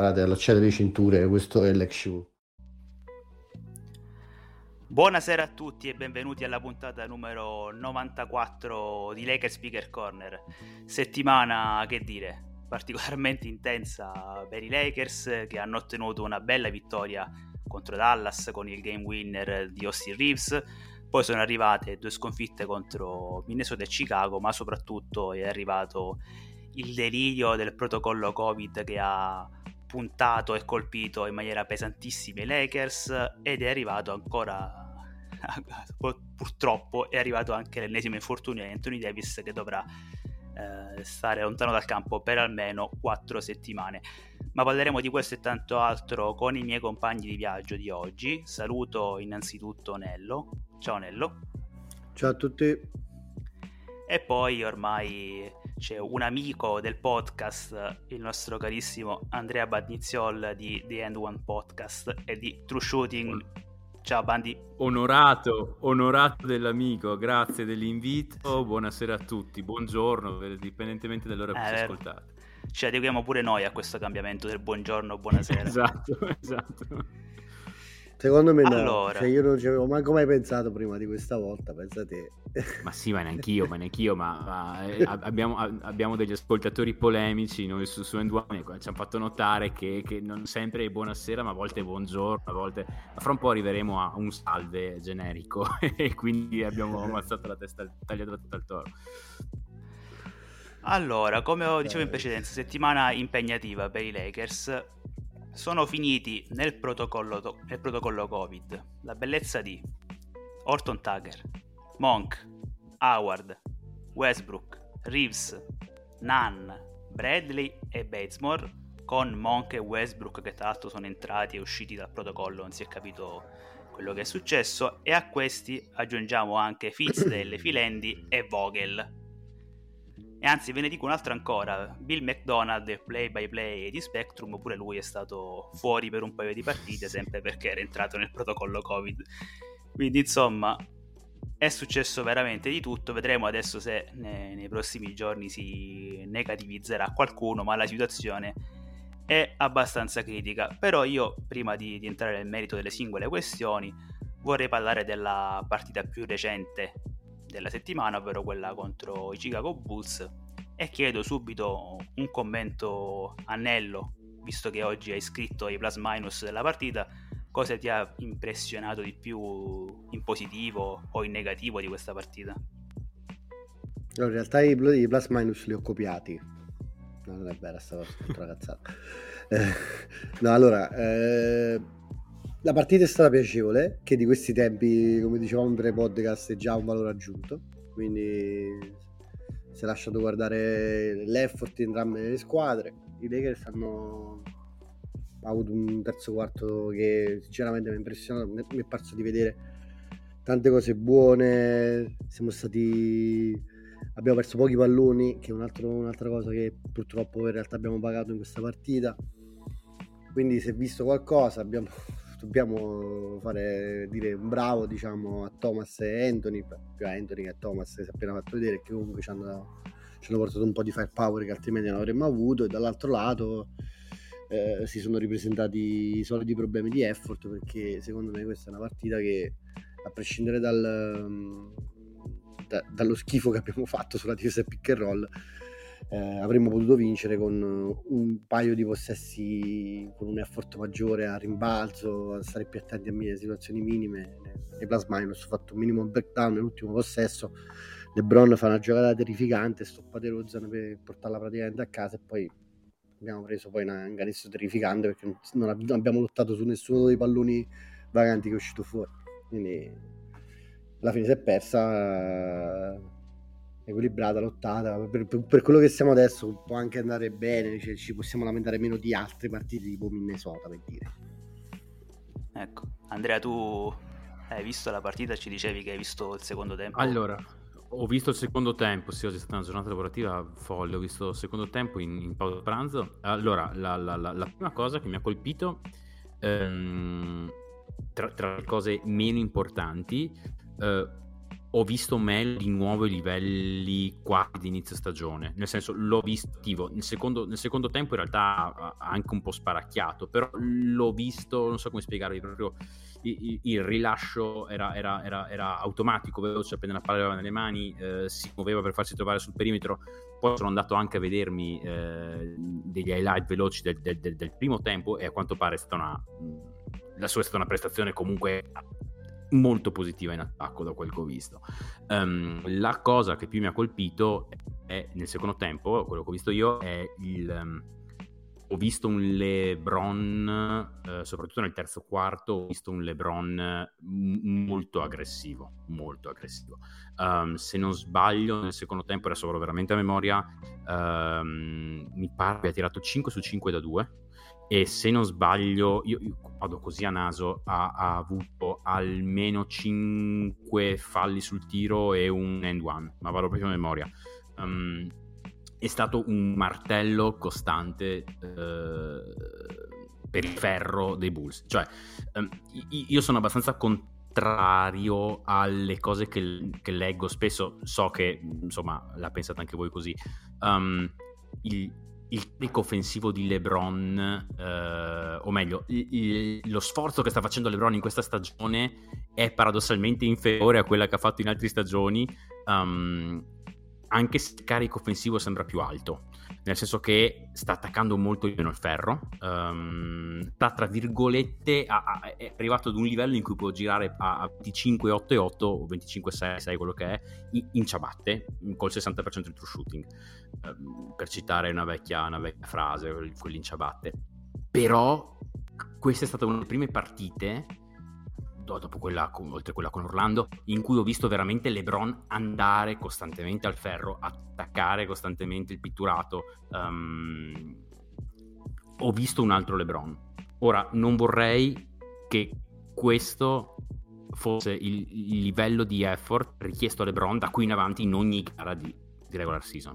Guardate, allacciate le cinture, questo è l'ex. Buonasera a tutti e benvenuti alla puntata numero 94 di Lakers Speaker Corner. Settimana, che dire, particolarmente intensa per i Lakers che hanno ottenuto una bella vittoria contro Dallas con il game winner di Austin Reeves. Poi sono arrivate due sconfitte contro Minnesota e Chicago, ma soprattutto è arrivato il delirio del protocollo Covid che ha puntato e colpito in maniera pesantissima i Lakers ed è arrivato ancora purtroppo è arrivato anche l'ennesimo infortunio di Anthony Davis che dovrà eh, stare lontano dal campo per almeno 4 settimane. Ma parleremo di questo e tanto altro con i miei compagni di viaggio di oggi. Saluto innanzitutto Nello. Ciao Nello. Ciao a tutti. e poi ormai c'è un amico del podcast, il nostro carissimo Andrea Badniziol di The End One Podcast e di True Shooting. Ciao Bandi. Onorato, onorato dell'amico, grazie dell'invito, buonasera a tutti, buongiorno, indipendentemente dall'ora che Eh, vero. ascoltate. Ci adeguiamo pure noi a questo cambiamento del buongiorno, buonasera. Esatto, esatto. Secondo me no, Allora. Cioè, io non ci avevo manco mai pensato prima di questa volta, pensa te. Ma sì, ma neanch'io, ma neanch'io, ma, ma, eh, ab- abbiamo, ab- abbiamo degli ascoltatori polemici noi su, su End One, e ci hanno fatto notare che, che non sempre è buonasera, ma a volte è buongiorno, a volte... Fra un po' arriveremo a un salve generico e quindi abbiamo ammazzato la testa, tagliato la testa al toro. Allora, come dicevo in precedenza, settimana impegnativa per i Lakers. Sono finiti nel protocollo, to- nel protocollo Covid. La bellezza di Orton Tucker, Monk, Howard, Westbrook, Reeves, Nunn, Bradley e Batesmore con Monk e Westbrook che tra l'altro sono entrati e usciti dal protocollo, non si è capito quello che è successo e a questi aggiungiamo anche Fitzdale, Filendi e Vogel. E anzi, ve ne dico un'altra ancora. Bill McDonald, play by play di Spectrum, pure lui è stato fuori per un paio di partite, sempre perché era entrato nel protocollo Covid. Quindi, insomma, è successo veramente di tutto. Vedremo adesso se ne- nei prossimi giorni si negativizzerà qualcuno, ma la situazione è abbastanza critica. Però io, prima di, di entrare nel merito delle singole questioni, vorrei parlare della partita più recente della settimana, ovvero quella contro i Chicago Bulls. E chiedo subito un commento a Nello, visto che oggi hai scritto i plus minus della partita. Cosa ti ha impressionato di più in positivo o in negativo di questa partita? No, in realtà i, plus minus li ho copiati. No, non è vera, stavo cazzata. Eh, no, allora, eh, la partita è stata piacevole, che di questi tempi, come dicevamo per i podcast, è già un valore aggiunto. Quindi si è lasciato guardare l'effort di entrambe le squadre. I Lakers hanno avuto un terzo quarto che sinceramente mi ha impressionato. Mi è parso di vedere tante cose buone. Siamo stati abbiamo perso pochi palloni, che è un altro- un'altra cosa che purtroppo in realtà abbiamo pagato in questa partita. Quindi si è visto qualcosa, abbiamo dobbiamo fare, dire un bravo diciamo, a Thomas e Anthony, più a Anthony che a Thomas si è appena fatto vedere che comunque ci hanno, ci hanno portato un po' di firepower che altrimenti non avremmo avuto. E dall'altro lato eh, si sono ripresentati i soliti problemi di effort perché secondo me questa è una partita che a prescindere dal, da, dallo schifo che abbiamo fatto sulla difesa pick and roll eh, avremmo potuto vincere con un paio di possessi con un effort maggiore a rimbalzo, a stare più attenti a mie situazioni minime. Nei plus minus ho fatto un minimo breakdown nell'ultimo possesso. LeBron fa una giocata terrificante, stoppate Rozan per portarla praticamente a casa e poi abbiamo preso poi un canestro terrificante perché non abbiamo lottato su nessuno dei palloni vaganti che è uscito fuori. Quindi alla fine si è persa equilibrata, lottata. Per, per, per, quello che siamo adesso può anche andare bene, cioè, ci possiamo lamentare meno di altre partite tipo Minnesota per dire. Ecco, Andrea, tu hai visto la partita? Ci dicevi che hai visto il secondo tempo. Allora, ho visto il secondo tempo, sì, oggi è stata una giornata lavorativa folle, ho visto il secondo tempo in, in pausa pranzo. Allora, la, la, la, la, prima cosa che mi ha colpito, ehm, tra, tra, le cose meno importanti, eh, ho visto Mel di nuovo ai livelli quasi di inizio stagione, nel senso l'ho visto nel secondo, nel secondo tempo in realtà ha anche un po' sparacchiato, però l'ho visto, non so come spiegarvi, proprio il, il rilascio era, era, era, era, automatico, veloce, appena la palla aveva nelle mani, eh, si muoveva per farsi trovare sul perimetro, poi sono andato anche a vedermi eh, degli highlight veloci del, del, del, del, primo tempo e a quanto pare è stata una, la sua è stata una prestazione comunque molto positiva in attacco da quel che ho visto. Um, la cosa che più mi ha colpito è nel secondo tempo, quello che ho visto io, è il... Um, ho visto un LeBron, eh, soprattutto nel terzo quarto, ho visto un LeBron molto aggressivo, molto aggressivo. Um, se non sbaglio, nel secondo tempo, adesso avrò veramente a memoria, um, mi pare abbia tirato 5 su 5 da 2 e se non sbaglio, io, io vado così a naso, ha, ha, avuto almeno 5 falli sul tiro e un end one, ma vado proprio a memoria. Um, è stato un martello costante eh, per il ferro dei Bulls. Cioè, um, io sono abbastanza contrario alle cose che, che, leggo, spesso so che, insomma, la pensate anche voi così. Um, il, il carico offensivo di LeBron, eh, o meglio, il, il, lo sforzo che sta facendo LeBron in questa stagione è paradossalmente inferiore a quella che ha fatto in altre stagioni, um, anche se il carico offensivo sembra più alto nel senso che sta attaccando molto meno il ferro, um, sta tra virgolette, a, a, è arrivato ad un livello in cui può girare a, a 25 8 e 8 o 25 6, 6 quello che è, in, in ciabatte, col 60% di true shooting, um, per citare una vecchia, una vecchia frase, quelli in ciabatte. Però questa è stata una delle prime partite dopo quella, oltre quella con Orlando, in cui ho visto veramente LeBron andare costantemente al ferro, attaccare costantemente il pitturato. Um, ho visto un altro LeBron. Ora, non vorrei che questo fosse il, il, livello di effort richiesto a LeBron da qui in avanti in ogni gara di, di regular season,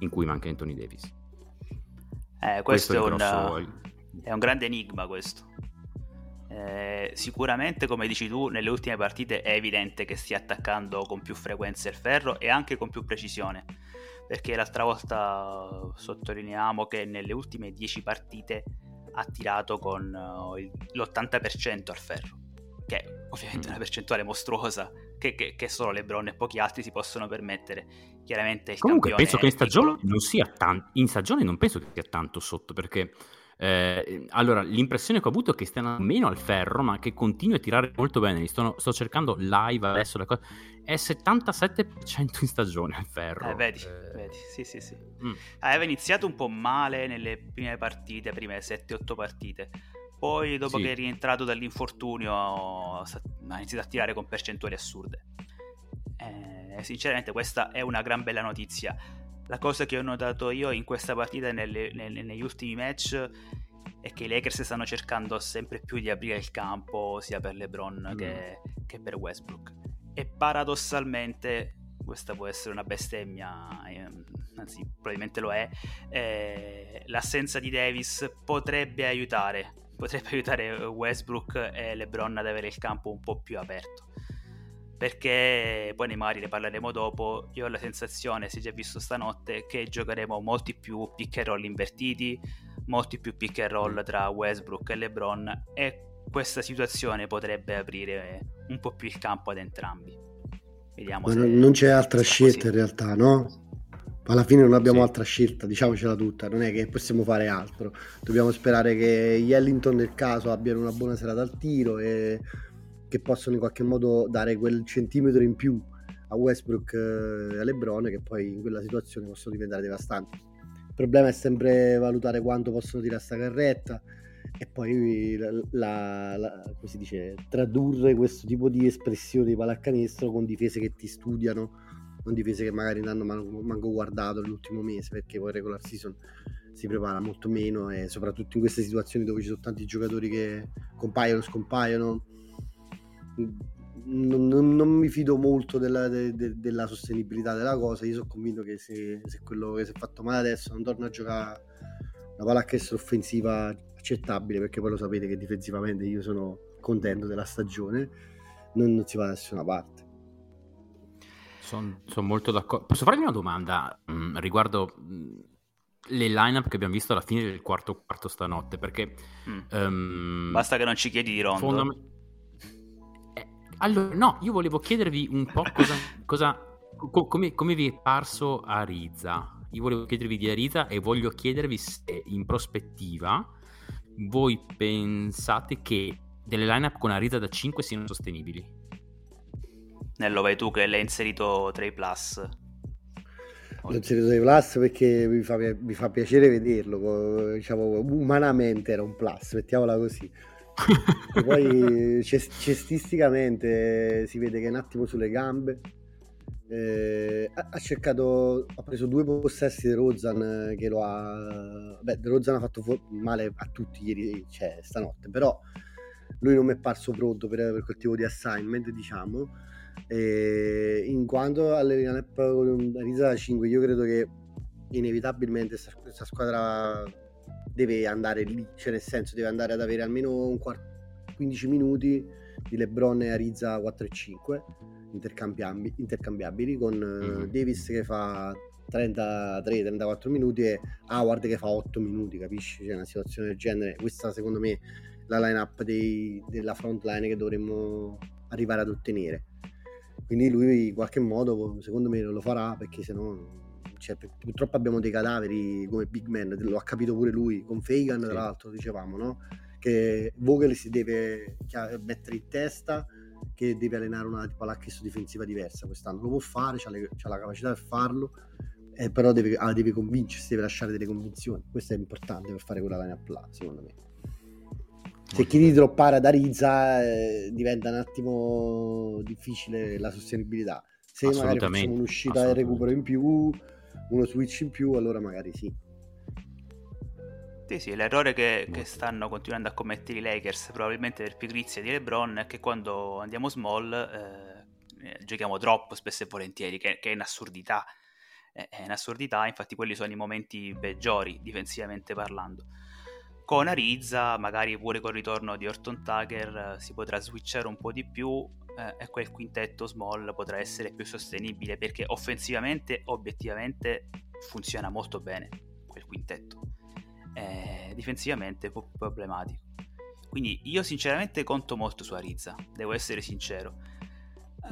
in cui manca Anthony Davis. Eh, questo, questo è, un, grosso... è un grande enigma questo eh, sicuramente, come dici tu, nelle ultime partite è evidente che stia attaccando con più frequenza il ferro e anche con più precisione. Perché l'altra volta sottolineiamo che nelle ultime 10 partite ha tirato con uh, l'80% al ferro, che è ovviamente mm. una percentuale mostruosa che, che, che, solo LeBron e pochi altri si possono permettere. Chiaramente il Comunque penso che in stagione non sia tanto, in stagione non penso che sia tanto sotto perché eh, allora, l'impressione che ho avuto è che stiano meno al ferro, ma che continui a tirare molto bene. Sto, sto cercando live adesso le cose. È 77% in stagione al ferro. Eh, vedi, eh... vedi, sì, sì, sì. Mm. Aveva iniziato un po' male nelle prime partite, prime 7-8 partite. Poi, dopo sì. che è rientrato dall'infortunio, ha iniziato a tirare con percentuali assurde. Eh, sinceramente, questa è una gran bella notizia la cosa che ho notato io in questa partita e negli ultimi match è che i Lakers stanno cercando sempre più di aprire il campo sia per LeBron mm. che, che, per Westbrook. E paradossalmente, questa può essere una bestemmia, eh, anzi probabilmente lo è, eh, l'assenza di Davis potrebbe aiutare potrebbe aiutare Westbrook e LeBron ad avere il campo un po' più aperto. Perché poi nei magari ne parleremo dopo. Io ho la sensazione, si è già visto stanotte, che giocheremo molti più pick and roll invertiti, molti più pick and roll tra Westbrook e LeBron. E questa situazione potrebbe aprire un po' più il campo ad entrambi. Vediamo Ma non c'è altra scelta così. in realtà, no? alla fine non abbiamo sì. altra scelta, diciamocela tutta, non è che possiamo fare altro. Dobbiamo sperare che gli Ellington del caso abbiano una buona serata al tiro e che possano in qualche modo dare quel centimetro in più a Westbrook e a LeBron che poi in quella situazione possono diventare devastanti. Il problema è sempre valutare quanto possono tirare sta carretta e poi la, la, come si dice, tradurre questo tipo di espressione di pallacanestro con difese che ti studiano non difese che magari non hanno manco, manco guardato l'ultimo mese perché poi regular season si prepara molto meno e soprattutto in queste situazioni dove ci sono tanti giocatori che compaiono, scompaiono non, non, non mi fido molto della, de, de, della, sostenibilità della cosa io sono convinto che se, se, quello che si è fatto male adesso non torna a giocare una pallacanestro offensiva accettabile perché poi lo sapete che difensivamente io sono contento della stagione non, non si va da nessuna parte sono son molto d'accordo. Posso farvi una domanda mh, mm, riguardo mh, mm, le line-up che abbiamo visto alla fine del quarto quarto stanotte? Perché... Mm. Um, Basta che non ci chiedi di rondo. Fondam- eh, allora, no, io volevo chiedervi un po' cosa... cosa co- come, come, vi è parso Ariza. Io volevo chiedervi di Ariza e voglio chiedervi se in prospettiva voi pensate che delle line-up con Ariza da 5 siano sostenibili. Nello vai tu che l'hai inserito tra i plus. L'ho inserito tra i plus perché mi fa, mi fa piacere vederlo, diciamo, umanamente era un plus, mettiamola così. E poi cestisticamente si vede che è un attimo sulle gambe. Eh, ha cercato, ha preso due possessi di Rozan eh, che lo ha. Beh, Rozan ha fatto male a tutti ieri, cioè stanotte, però lui non mi è parso pronto per, per quel tipo di assignment, diciamo. E in quanto alle lineup con Risa da 5, io credo che inevitabilmente questa squadra deve andare lì, cioè nel senso deve andare ad avere almeno un quart- 15 minuti di LeBron e Ariza 4 e 5 intercambiabili, intercambiabili con mm-hmm. Davis che fa 33-34 minuti e Howard che fa 8 minuti, capisci? Cioè una situazione del genere, questa secondo me è la lineup dei, della front line che dovremmo arrivare ad ottenere quindi lui in qualche modo, secondo me, non lo farà perché sennò cioè, purtroppo abbiamo dei cadaveri come Big Man, lo ha capito pure lui, con Fagan sì. tra l'altro dicevamo, no? Che Vogel si deve mettere in testa che deve allenare una pallacanestro difensiva diversa quest'anno, lo può fare, ha la capacità di farlo, eh, però deve, ah, deve convincersi, deve lasciare delle convinzioni, questo è importante per fare quella lineup là, secondo me se chiedi di droppare ad Arizza eh, diventa un attimo difficile la sostenibilità. Se magari facciamo un'uscita e recupero in più, uno switch in più, allora magari sì. Sì, sì, l'errore che, che, stanno continuando a commettere i Lakers, probabilmente per pigrizia di LeBron, è che quando andiamo small eh, eh giochiamo drop spesso e volentieri, che, che è un'assurdità. È, è un'assurdità, infatti quelli sono i momenti peggiori, difensivamente parlando con Arizza, magari pure col ritorno di Orton Tucker, si potrà switchare un po' di più eh, e quel quintetto small potrà essere più sostenibile perché offensivamente, obiettivamente, funziona molto bene quel quintetto. Eh, difensivamente è un po' problematico. Quindi io sinceramente conto molto su Arizza, devo essere sincero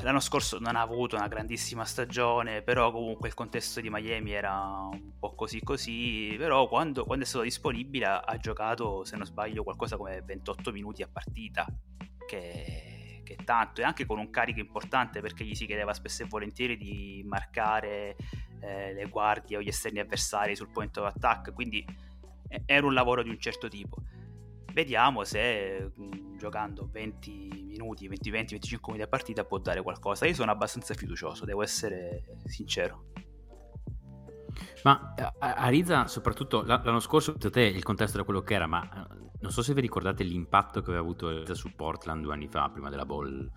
L'anno scorso non ha avuto una grandissima stagione, però comunque il contesto di Miami era un po' così così, però quando, quando è stato disponibile ha giocato, se non sbaglio, qualcosa come 28 minuti a partita, che, che è tanto, e anche con un carico importante perché gli si chiedeva spesso e volentieri di marcare eh, le guardie o gli esterni avversari sul point of attack, quindi era un lavoro di un certo tipo. Vediamo se mh, giocando 20 minuti, 20, 20, 25 minuti a partita può dare qualcosa. Io sono abbastanza fiducioso, devo essere sincero. Ma Ariza, soprattutto l'anno scorso, te il contesto era quello che era, ma eh, non so se vi ricordate l'impatto che aveva avuto Ariza su Portland due anni fa, prima della ball.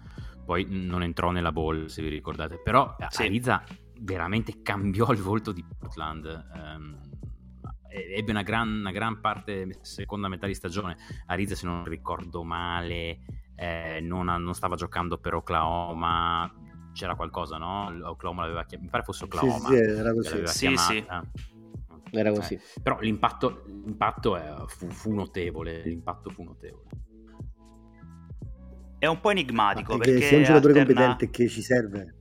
Poi non entrò nella ball, se vi ricordate, però sì. Ariza veramente cambiò il volto di Portland. Um, ebbe una gran, una gran parte, seconda metà di stagione. Ariza, se non ricordo male, eh, non, non, stava giocando per Oklahoma. C'era qualcosa, no? Oklahoma l'aveva chiamato. Mi pare fosse Oklahoma. Sì, sì era così. Sì, sì. Era così. Eh, però l'impatto, l'impatto è, fu, fu, notevole. L'impatto fu notevole. È un po' enigmatico perché, perché se è un giocatore alterna... competente che ci serve.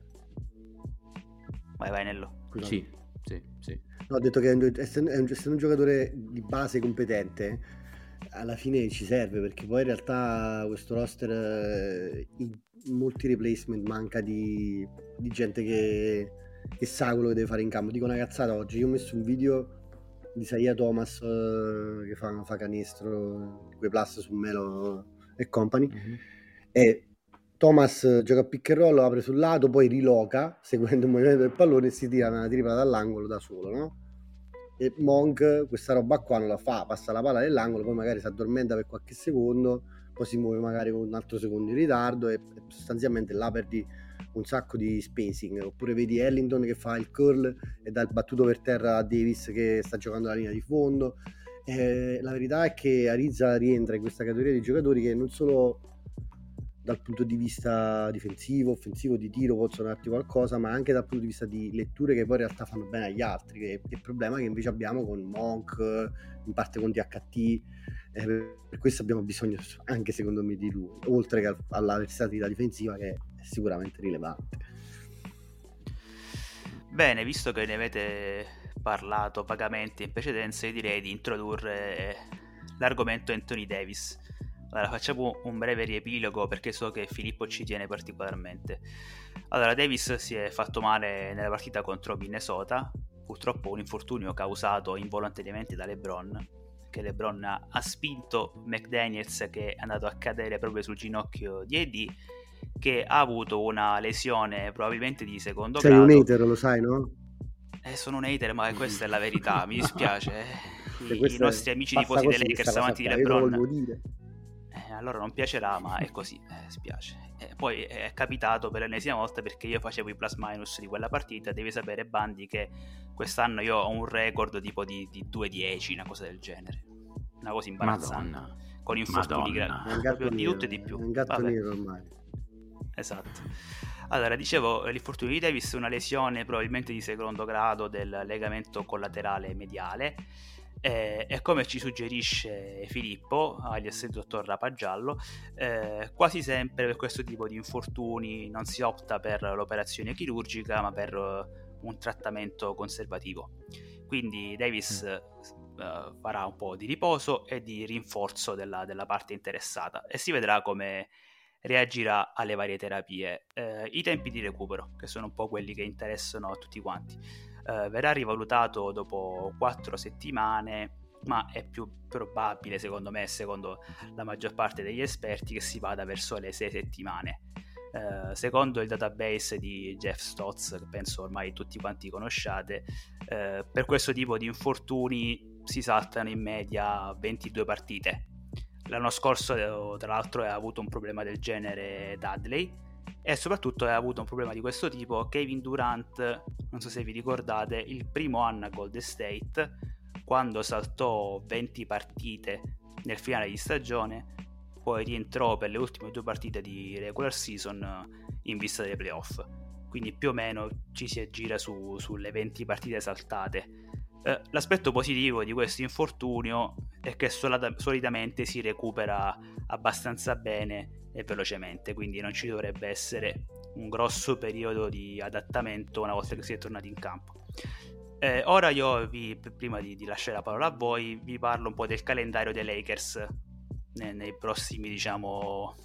Vai, vai, Nello. Scusate. Sì, sì, sì. No, ho detto che essendo, essendo un giocatore di base competente, alla fine ci serve perché poi in realtà questo roster eh, in molti replacement manca di, di gente che, che, sa quello che deve fare in campo. Dico una cazzata oggi, io ho messo un video di Saia Thomas uh, che fa, fa canestro, quei plus su Melo e company. Mm-hmm. E Thomas gioca a pick and roll, apre sul lato, poi riloca seguendo il movimento del pallone e si tira una tripla dall'angolo da solo, no? E Monk questa roba qua non la fa, passa la palla nell'angolo, poi magari si addormenta per qualche secondo, poi si muove magari con un altro secondo in ritardo e sostanzialmente là perdi un sacco di spacing. Oppure vedi Ellington che fa il curl e dà il battuto per terra a Davis che sta giocando la linea di fondo. Eh, la verità è che Arizza rientra in questa categoria di giocatori che non solo dal punto di vista difensivo, offensivo, di tiro possono darti qualcosa, ma anche dal punto di vista di letture che poi in realtà fanno bene agli altri, che è il problema che invece abbiamo con Monk, in parte con DHT, eh, per questo abbiamo bisogno anche secondo me di lui, oltre che alla versatilità difensiva che è sicuramente rilevante. Bene, visto che ne avete parlato vagamente in precedenza, direi di introdurre l'argomento Anthony Davis allora, facciamo un breve riepilogo perché so che Filippo ci tiene particolarmente. Allora, Davis si è fatto male nella partita contro Minnesota, purtroppo un infortunio causato involontariamente da LeBron, che LeBron ha spinto McDaniels che è andato a cadere proprio sul ginocchio di AD, che ha avuto una lesione probabilmente di secondo Sei grado. Sei un hater, lo sai, no? Eh, sono un hater, ma questa è la verità, mi dispiace. I, I nostri amici tifosi dei Lakers amanti di LeBron allora non piacerà, ma è così, eh, spiace. E poi è capitato per l'ennesima volta perché io facevo i plus minus di quella partita. Devi sapere, Bandi, che quest'anno io ho un record tipo di, di 2-10, una cosa del genere. Una cosa imbarazzante. Madonna. Con infortuni gravi. Di tutto e di più. È un gatto Vabbè. nero ormai. Esatto. Allora, dicevo, l'infortunio di Davis, una lesione probabilmente di secondo grado del legamento collaterale mediale eh, e come ci suggerisce Filippo, alias il dottor Rapagiallo, eh, quasi sempre per questo tipo di infortuni non si opta per l'operazione chirurgica ma per uh, un trattamento conservativo. Quindi Davis uh, farà un po' di riposo e di rinforzo della, della parte interessata e si vedrà come reagirà alle varie terapie. Eh, I tempi di recupero, che sono un po' quelli che interessano a tutti quanti eh, verrà rivalutato dopo quattro settimane ma è più probabile secondo me secondo la maggior parte degli esperti che si vada verso le sei settimane eh, secondo il database di Jeff Stotz che penso ormai tutti quanti conosciate eh, per questo tipo di infortuni si saltano in media 22 partite. L'anno scorso tra l'altro ha avuto un problema del genere Dudley e soprattutto ha avuto un problema di questo tipo. Kevin Durant non so se vi ricordate il primo anno a Golden State quando saltò 20 partite nel finale di stagione poi rientrò per le ultime due partite di regular season in vista dei playoff. Quindi più o meno ci si aggira su, sulle 20 partite saltate eh, l'aspetto positivo di questo infortunio è che solitamente si recupera abbastanza bene e velocemente, quindi non ci dovrebbe essere un grosso periodo di adattamento una volta che si è tornati in campo. Eh, ora io vi, prima di, di, lasciare la parola a voi, vi parlo un po' del calendario dei Lakers nei, nei prossimi, diciamo,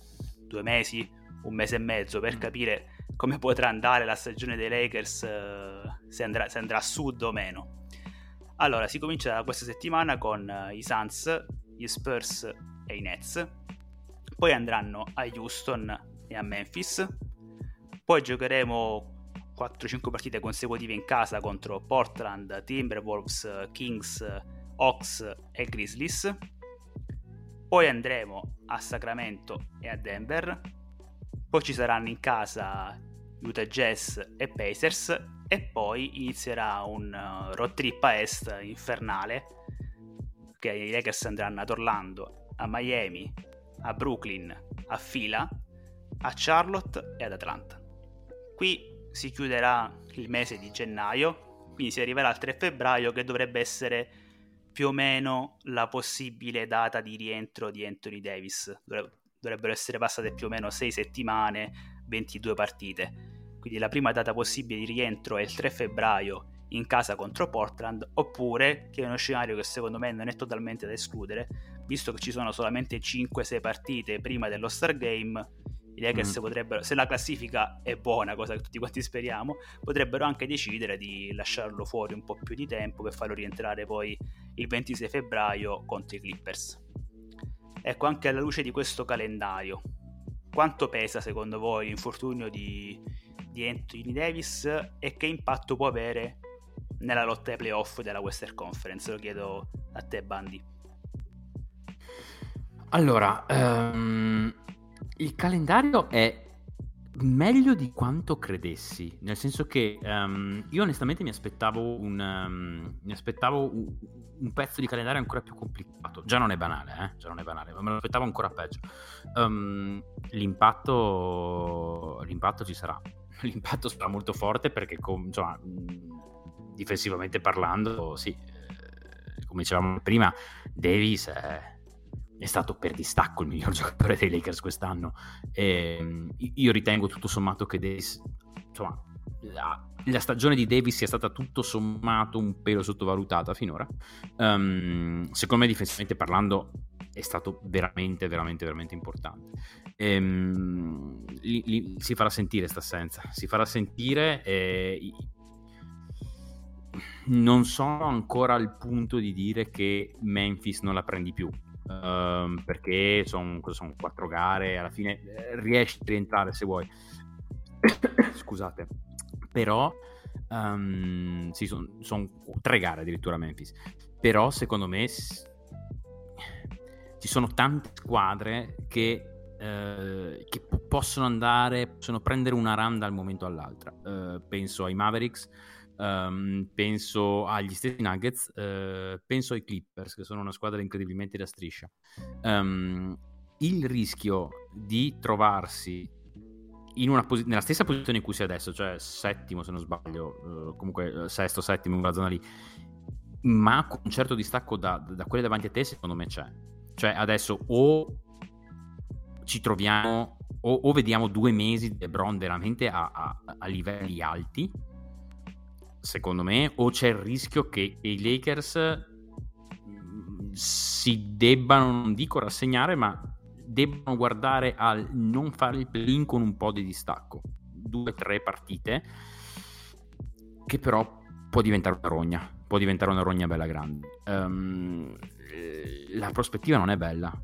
due mesi, un mese e mezzo, per mm. capire come potrà andare la stagione dei Lakers, eh, se, andrà, se, andrà, a sud o meno. Allora, si comincia questa settimana con uh, i Suns, gli Spurs e i Nets. Poi andranno a Houston e a Memphis, poi giocheremo 4-5 partite consecutive in casa contro Portland, Timberwolves, Kings, Hawks e Grizzlies, poi andremo a Sacramento e a Denver, poi ci saranno in casa Utah Jazz e Pacers e poi inizierà un uh, road trip a est infernale perché i Lakers andranno ad Orlando, a Miami, a Brooklyn, a Fila, a Charlotte e ad Atlanta. Qui si chiuderà il mese di gennaio, quindi si arriverà al 3 febbraio che dovrebbe essere più o meno la possibile data di rientro di Anthony Davis. Dovrebbero essere passate più o meno 6 settimane, 22 partite. Quindi la prima data possibile di rientro è il 3 febbraio in casa contro Portland, oppure, che è uno scenario che secondo me non è totalmente da escludere, visto che ci sono solamente 5-6 partite prima dello Star Game, i Lakers mm. potrebbero, se la classifica è buona, cosa che tutti quanti speriamo, potrebbero anche decidere di lasciarlo fuori un po' più di tempo per farlo rientrare poi il 26 febbraio contro i Clippers. Ecco, anche alla luce di questo calendario, quanto pesa secondo voi l'infortunio di, di Anthony Davis e che impatto può avere nella lotta ai playoff della Western Conference? Lo chiedo a te, Bandi. Allora, um, il calendario è meglio di quanto credessi, nel senso che um, io onestamente mi aspettavo, un, um, mi aspettavo un, un, pezzo di calendario ancora più complicato. Già non è banale, eh? Già non è banale, ma me lo aspettavo ancora peggio. L'impatto, l'impatto ci sarà. L'impatto sarà molto forte perché, com- insomma, difensivamente parlando, sì, eh, come dicevamo prima, Davis è è stato per distacco il miglior giocatore dei Lakers quest'anno. E, ehm, io ritengo tutto sommato che Davis, insomma, la, la, stagione di Davis sia stata tutto sommato un pelo sottovalutata finora. Um, secondo me, difensivamente parlando, è stato veramente, veramente, veramente importante. E, um, li, li, si farà sentire questa assenza, si farà sentire. E, non sono ancora al punto di dire che Memphis non la prendi più um, perché sono son quattro gare, alla fine eh, riesci a rientrare se vuoi. Scusate, però um, sì, sono son tre gare addirittura a Memphis, però secondo me ci sono tante squadre che Uh, che possono andare, possono prendere una run dal momento all'altra. Uh, penso ai Mavericks, Um, penso agli stessi Nuggets, uh, penso ai Clippers, che sono una squadra incredibilmente da striscia. Um, il rischio di trovarsi posi- nella stessa posizione in cui sei adesso, cioè settimo se non sbaglio, uh, comunque uh, sesto, settimo, in quella zona lì, ma con un certo distacco da, da quelle davanti a te, secondo me c'è. Cioè adesso o ci troviamo o, o vediamo due mesi di LeBron veramente a, a, a livelli alti secondo me, o c'è il rischio che i Lakers mm, si debbano, non dico rassegnare, ma debbano guardare al non fare il play-in con un po' di distacco. Due o tre partite che però può diventare una rogna, può diventare una rogna bella grande. Um, la prospettiva non è bella,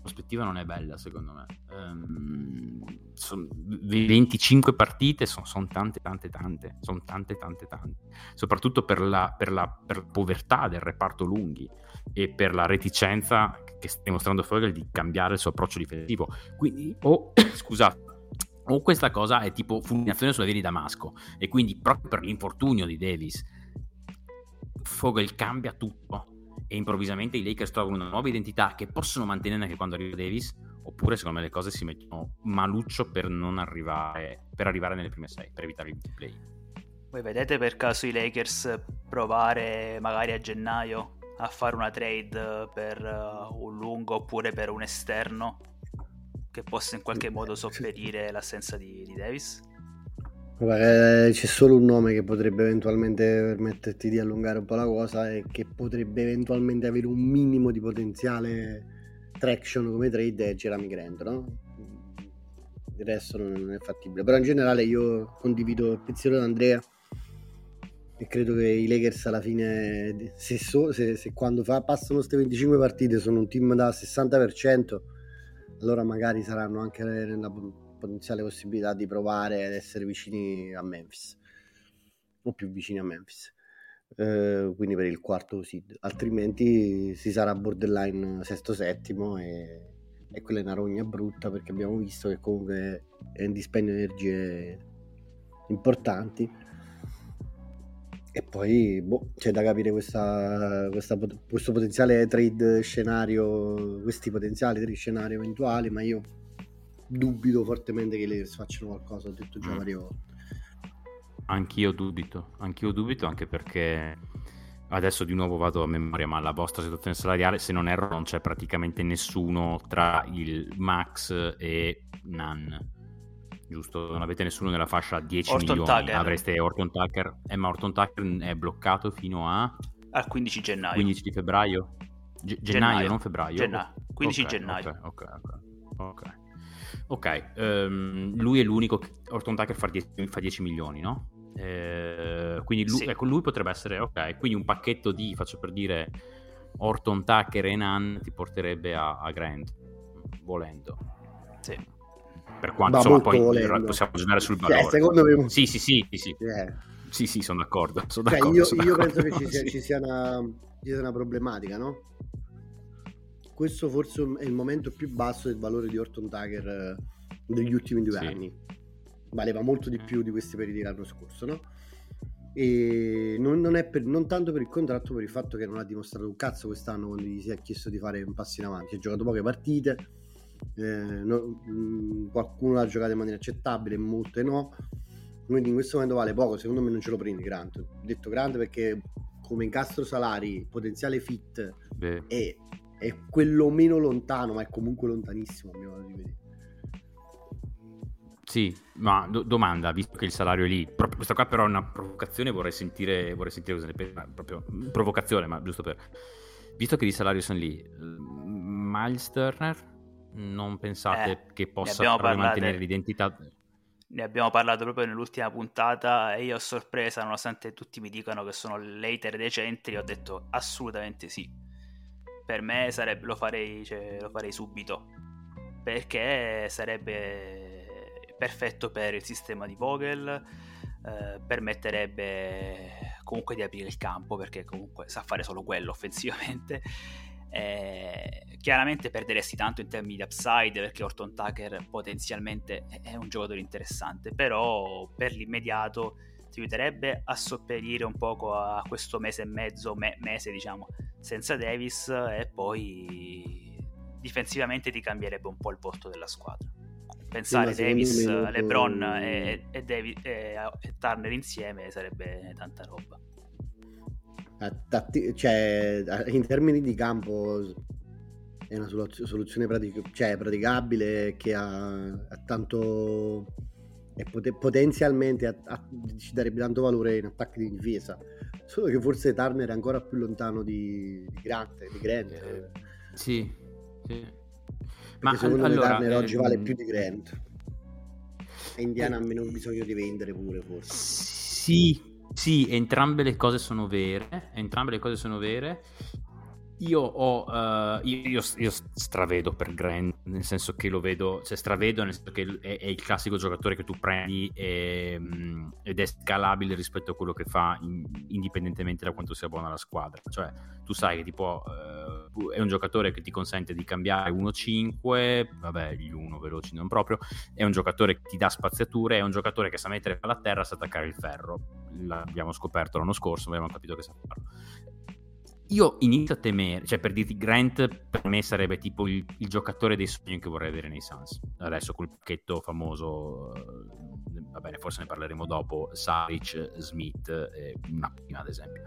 prospettiva non è bella secondo me. Um, son 25 partite sono son tante, tante, tante. Sono tante, tante, tante. Soprattutto per la, per la, per la povertà del reparto lunghi e per la reticenza che sta dimostrando Fogel di cambiare il suo approccio difensivo. Quindi, o, oh, scusate, o questa cosa è tipo fulminazione sulla via di Damasco e quindi proprio per l'infortunio di Davis Fogel cambia tutto e improvvisamente i Lakers trovano una nuova identità che possono mantenere anche quando arriva Davis, oppure secondo me le cose si mettono maluccio per non arrivare, per arrivare nelle prime sei, per evitare il play. Voi vedete per caso i Lakers provare magari a gennaio a fare una trade per uh, un lungo oppure per un esterno che possa in qualche modo sopperire l'assenza di, di Davis? Vabbè, c'è solo un nome che potrebbe eventualmente permetterti di allungare un po' la cosa e che potrebbe eventualmente avere un minimo di potenziale traction come trade è Jeremy Grant, no? Il resto non è fattibile. Però in generale io condivido il pensiero di Andrea e credo che i Lakers alla fine, se, so, se, se quando fa, passano queste 25 partite sono un team da 60%, allora magari saranno anche nella potenziale possibilità di provare ad essere vicini a Memphis o più vicini a Memphis eh, quindi per il quarto seed. Altrimenti si sarà borderline sesto settimo e, e quella è una rogna brutta perché abbiamo visto che comunque è un dispendio di energie importanti. E poi boh, c'è da capire questa, questa, questo potenziale trade scenario, questi potenziali trade scenari eventuali, ma io dubito fortemente che le facciano qualcosa, ho detto già mm. varie volte. Anch'io dubito, anch'io dubito anche perché adesso di nuovo vado a memoria, ma la vostra situazione salariale, se non erro, non c'è praticamente nessuno tra il Max e Nan. Giusto? Non avete nessuno nella fascia 10 Orton milioni. Tucker. Avreste Orton Tucker. Eh, ma Orton Tucker è bloccato fino a... Al 15 gennaio. 15 di febbraio? G- gennaio, gennaio, non febbraio? Gennaio. 15 okay, gennaio. Ok, ok, ok. Ok, um, lui è l'unico che Orton Tucker fa 10, fa 10 milioni, no? Eh, quindi lui, sì. ecco, lui potrebbe essere, ok, quindi un pacchetto di, faccio per dire, Orton Tucker e Nan ti porterebbe a, a Grant, volendo. Sì. Per quanto, insomma, poi volendo. possiamo ragionare sul valore. Cioè, secondo me... Sì, sì, sì, sì, sì. Yeah. Sì, sì, sono d'accordo. Sono cioè, d'accordo io, sono io d'accordo, penso che ci sia, ci sia, una, ci sia una problematica, no? Questo forse è il momento più basso del valore di Orton Tucker eh, degli ultimi due sì. anni valeva molto di più di questi periodi l'anno scorso, no? E non, non, è per, non tanto per il contratto, per il fatto che non ha dimostrato un cazzo quest'anno quando gli si è chiesto di fare un passo in avanti. Ha giocato poche partite, eh, no, mm, qualcuno l'ha giocato in maniera accettabile, molte no. Quindi in questo momento vale poco, secondo me non ce lo prendi Grant. Ho detto Grant perché come incastro salari, potenziale fit è, è, quello meno lontano, ma è comunque lontanissimo a mio modo di vedere. Sì, ma do- domanda, visto che il salario è lì, proprio, questa qua però è una provocazione, vorrei sentire, vorrei sentire cosa ne pensa, proprio provocazione, ma giusto per... Visto che i salari sono lì, Miles Turner, non pensate eh, che possa mantenere l'identità? Ne abbiamo parlato proprio nell'ultima puntata e io ho sorpresa, nonostante tutti mi dicano che sono later decenti, ho detto assolutamente sì. Per me sarebbe, lo, farei, cioè, lo farei subito, perché sarebbe perfetto per il sistema di Vogel, eh, permetterebbe comunque di aprire il campo perché comunque sa fare solo quello offensivamente. Eh, chiaramente perderesti tanto in termini di upside perché Orton Tucker potenzialmente è un giocatore interessante, però per l'immediato ti aiuterebbe a sopperire un poco a questo mese e mezzo, me- mese diciamo, senza Davis e poi difensivamente ti cambierebbe un po' il volto della squadra pensare sì, Davis, molto... LeBron e, e, David, e, e, Turner insieme sarebbe tanta roba. Cioè, in termini di campo è una soluzione pratic- cioè, praticabile che ha, ha tanto e pot- potenzialmente a- a- ci darebbe tanto valore in attacco di difesa solo che forse Turner è ancora più lontano di, di Grant, di Grant. Eh, sì, sì ma secondo allora, me Turner oggi vale ehm, più di Grant. E Indiana ha meno bisogno di vendere pure, forse. Sì, sì, entrambe le cose sono vere. Entrambe le cose sono vere. Io ho uh, io, io, io, stravedo per Grant, nel senso che lo vedo, cioè stravedo nel senso che è, è il classico giocatore che tu prendi e, um, ed è scalabile rispetto a quello che fa in, indipendentemente da quanto sia buona la squadra. Cioè, tu sai che ti può, uh, è un giocatore che ti consente di cambiare 1-5, vabbè, gli 1 veloci non proprio, è un giocatore che ti dà spaziature, è un giocatore che sa mettere palla a terra, sa attaccare il ferro. L'abbiamo scoperto l'anno scorso, abbiamo capito che sa farlo io inizio a temere, cioè per dirti Grant per me sarebbe tipo il, il giocatore dei sogni che vorrei avere nei Suns. Adesso col pacchetto famoso, eh, va bene, forse ne parleremo dopo, Saric, Smith, una prima ad esempio.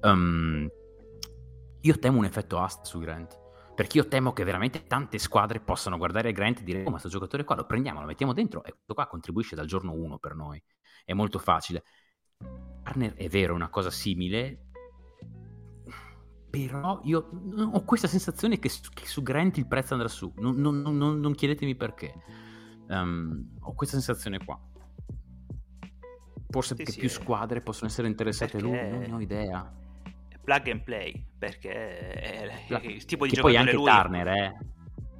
Um, io temo un effetto asta su Grant. Perché io temo che veramente tante squadre possano guardare Grant e dire: Oh, ma questo giocatore qua lo prendiamo, lo mettiamo dentro e questo qua contribuisce dal giorno 1 per noi. È molto facile. Turner è vero, una cosa simile, però io ho questa sensazione che su, che su Grant il prezzo andrà su. Non, non, non, non chiedetemi perché. Um, ho questa sensazione qua. Forse sì, sì, più squadre possono essere interessate a lui, non ne ho idea. Plug and play, perché è il tipo di che giocatore poi anche lui... Turner, eh.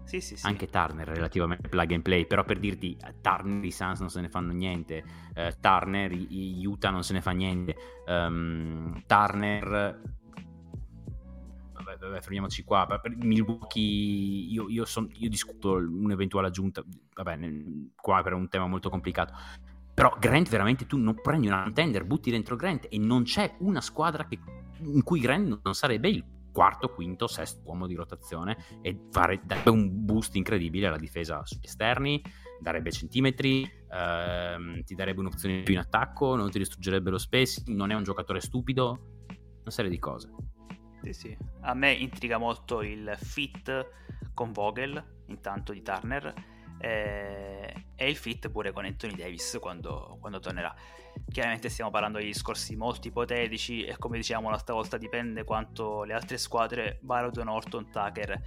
Sì, sì, sì. Anche Turner relativamente plug and play, però per dirti Turner i Suns non se ne fanno niente, uh, Turner i, Utah non se ne fa niente, um, Turner vabbè, fermiamoci qua. Milwaukee, io, io, son, io discuto un'eventuale aggiunta, vabbè, qua per un tema molto complicato. Però Grant veramente tu non prendi una contender, butti dentro Grant e non c'è una squadra che, in cui Grant non sarebbe il quarto, quinto, sesto uomo di rotazione e fare, darebbe un boost incredibile alla difesa sugli esterni, darebbe centimetri, ehm, ti darebbe un'opzione più in attacco, non ti distruggerebbe lo spacing, non è un giocatore stupido, una serie di cose. Sì, sì. A me intriga molto il fit con Vogel, intanto di Turner, eh, e il fit pure con Anthony Davis quando, quando, tornerà. Chiaramente stiamo parlando di discorsi molto ipotetici e come diciamo l'altra volta dipende quanto le altre squadre valutano Orton Tucker.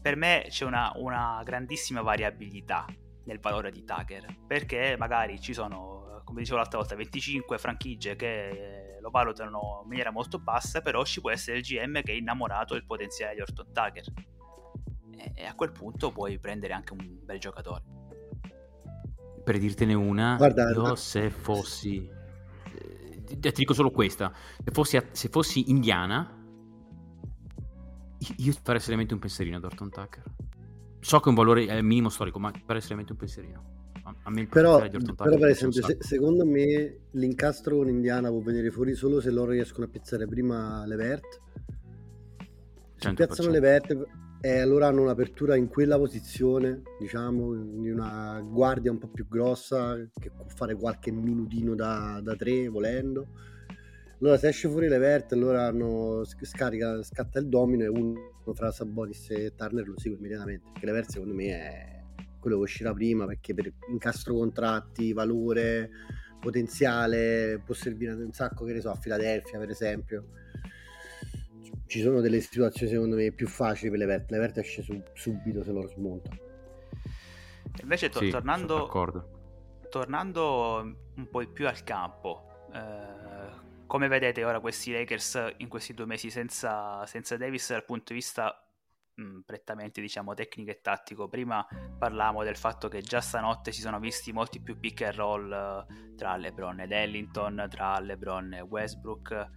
Per me c'è una, una grandissima variabilità nel valore di Tucker perché magari ci sono, come dicevo l'altra volta, 25 franchigie che lo valutano in maniera molto bassa, però ci può essere il GM che è innamorato del potenziale di Orton Tucker e a quel punto puoi prendere anche un bel giocatore. Per dirtene una, Guarda, io no. se fossi... Eh, ti dico solo questa, se fossi, se fossi indiana, io farei seriamente un pensierino ad Orton Tucker. So che è un valore è minimo storico, ma farei seriamente un pensierino. A me però, però per esempio, se, secondo me l'incastro con Indiana può venire fuori solo se loro riescono a piazzare prima le Vert. Se piazzano le Vert e allora hanno un'apertura in quella posizione, diciamo, di una guardia un po' più grossa che può fare qualche minutino da, da tre volendo. Allora se esce fuori le verte, allora hanno, scarica, scatta il domino e uno fra Sabonis e Turner lo segue immediatamente. Perché le verte secondo me è quello che uscirà prima perché per incastro contratti, valore, potenziale, può servire un sacco, che ne so, a Filadelfia per esempio ci sono delle situazioni secondo me più facili per Levert. Levert esce su, subito se lo smonta. Invece to- sì, tornando, tornando un po' più al campo, eh, come vedete ora questi Lakers in questi due mesi senza, senza Davis dal punto di vista mm, prettamente diciamo tecnico e tattico. Prima parlavamo del fatto che già stanotte si sono visti molti più pick and roll uh, tra LeBron ed Ellington, tra LeBron e Westbrook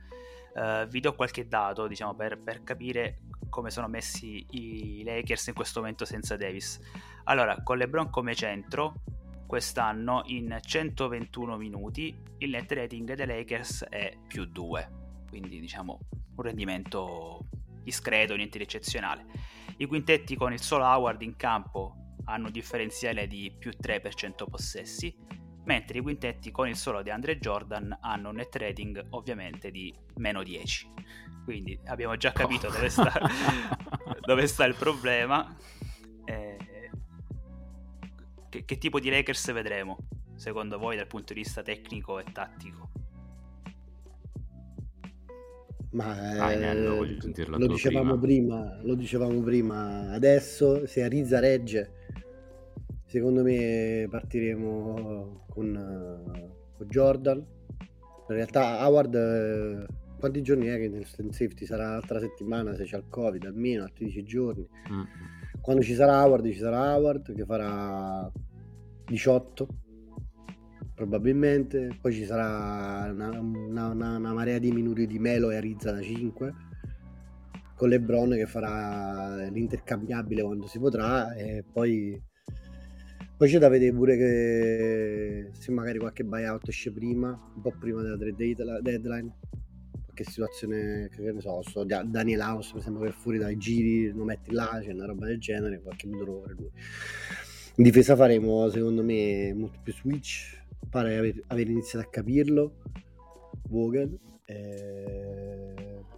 Uh, vi do qualche dato diciamo, per, per, capire come sono messi i Lakers in questo momento senza Davis. Allora, con LeBron come centro, quest'anno in 121 minuti il net rating dei Lakers è più 2, quindi diciamo un rendimento discreto, niente di eccezionale. I quintetti con il solo Howard in campo hanno un differenziale di più 3 per 100 possessi mentre i quintetti con il solo di Andre Jordan hanno un net rating ovviamente di meno 10. Quindi abbiamo già capito oh. dove, sta, dove, sta, il problema. Eh, che, che tipo di Lakers vedremo, secondo voi, dal punto di vista tecnico e tattico? Ma eh, lo, dicevamo prima. prima. lo dicevamo prima, adesso se Ariza regge Secondo me partiremo con, con Jordan. In realtà Howard eh, quanti giorni è che nel stand safety sarà l'altra settimana se c'è il covid almeno altri 10 giorni mm. quando ci sarà Howard ci sarà Howard che farà 18 probabilmente poi ci sarà una, una, una, una marea di minuti di Melo e Arizza da 5 con Lebron che farà l'intercambiabile quando si potrà e poi poi c'è da vedere pure che se magari qualche buyout esce prima, un po' prima della trade deadline. Qualche situazione, che ne so, so Daniel House per esempio per fuori dai giri, lo metti là, c'è una roba del genere, qualche minuto lo lui. In difesa faremo secondo me molto più switch, pare aver, aver iniziato a capirlo. Vogel, eh,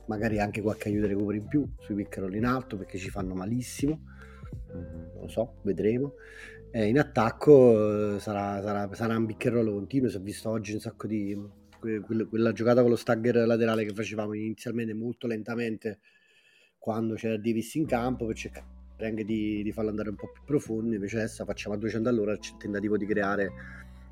magari anche qualche aiuto recupero in più sui pick in alto perché ci fanno malissimo. Non lo so, vedremo. Eh, in attacco eh, sarà, sarà, sarà un biccherolo continuo. Si è visto oggi un sacco di quella, quella giocata con lo stagger laterale che facevamo inizialmente molto lentamente quando c'era Davis in campo per cercare anche di, di farlo andare un po' più profondo. Invece adesso facciamo a 200 all'ora il tentativo di creare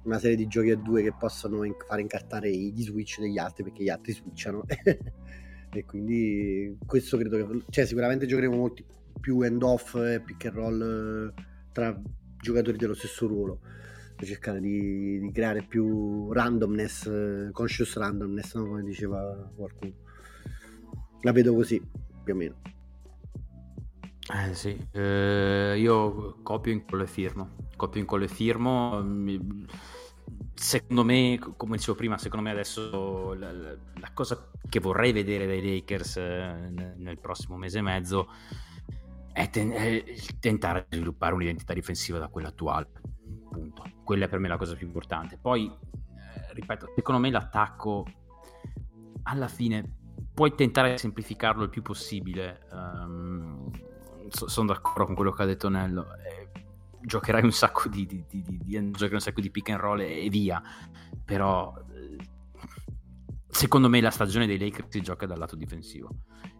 una serie di giochi a due che possono far incartare gli switch degli altri perché gli altri switchano. e quindi questo credo che cioè, sicuramente giocheremo molti più end off e pick and roll eh, tra giocatori dello stesso ruolo per cercare di, di creare più randomness, conscious randomness, no? come diceva qualcuno. La vedo così, più o meno. Eh sì, eh, io copio in quello e firmo. Copio in quello e firmo. Mi... secondo me, come dicevo prima, secondo me adesso la, la, cosa che vorrei vedere dai Lakers eh, nel prossimo mese e mezzo è, ten- è tentare di sviluppare un'identità difensiva da quella attuale. Punto. Quella è per me la cosa più importante. Poi, eh, ripeto, secondo me l'attacco alla fine puoi tentare di semplificarlo il più possibile. Um, so, sono d'accordo con quello che ha detto Nello. Eh, giocherai un sacco di, di, di, di, giocherai un sacco di pick and roll e, e via. Però eh, secondo me la stagione dei Lakers si gioca dal lato difensivo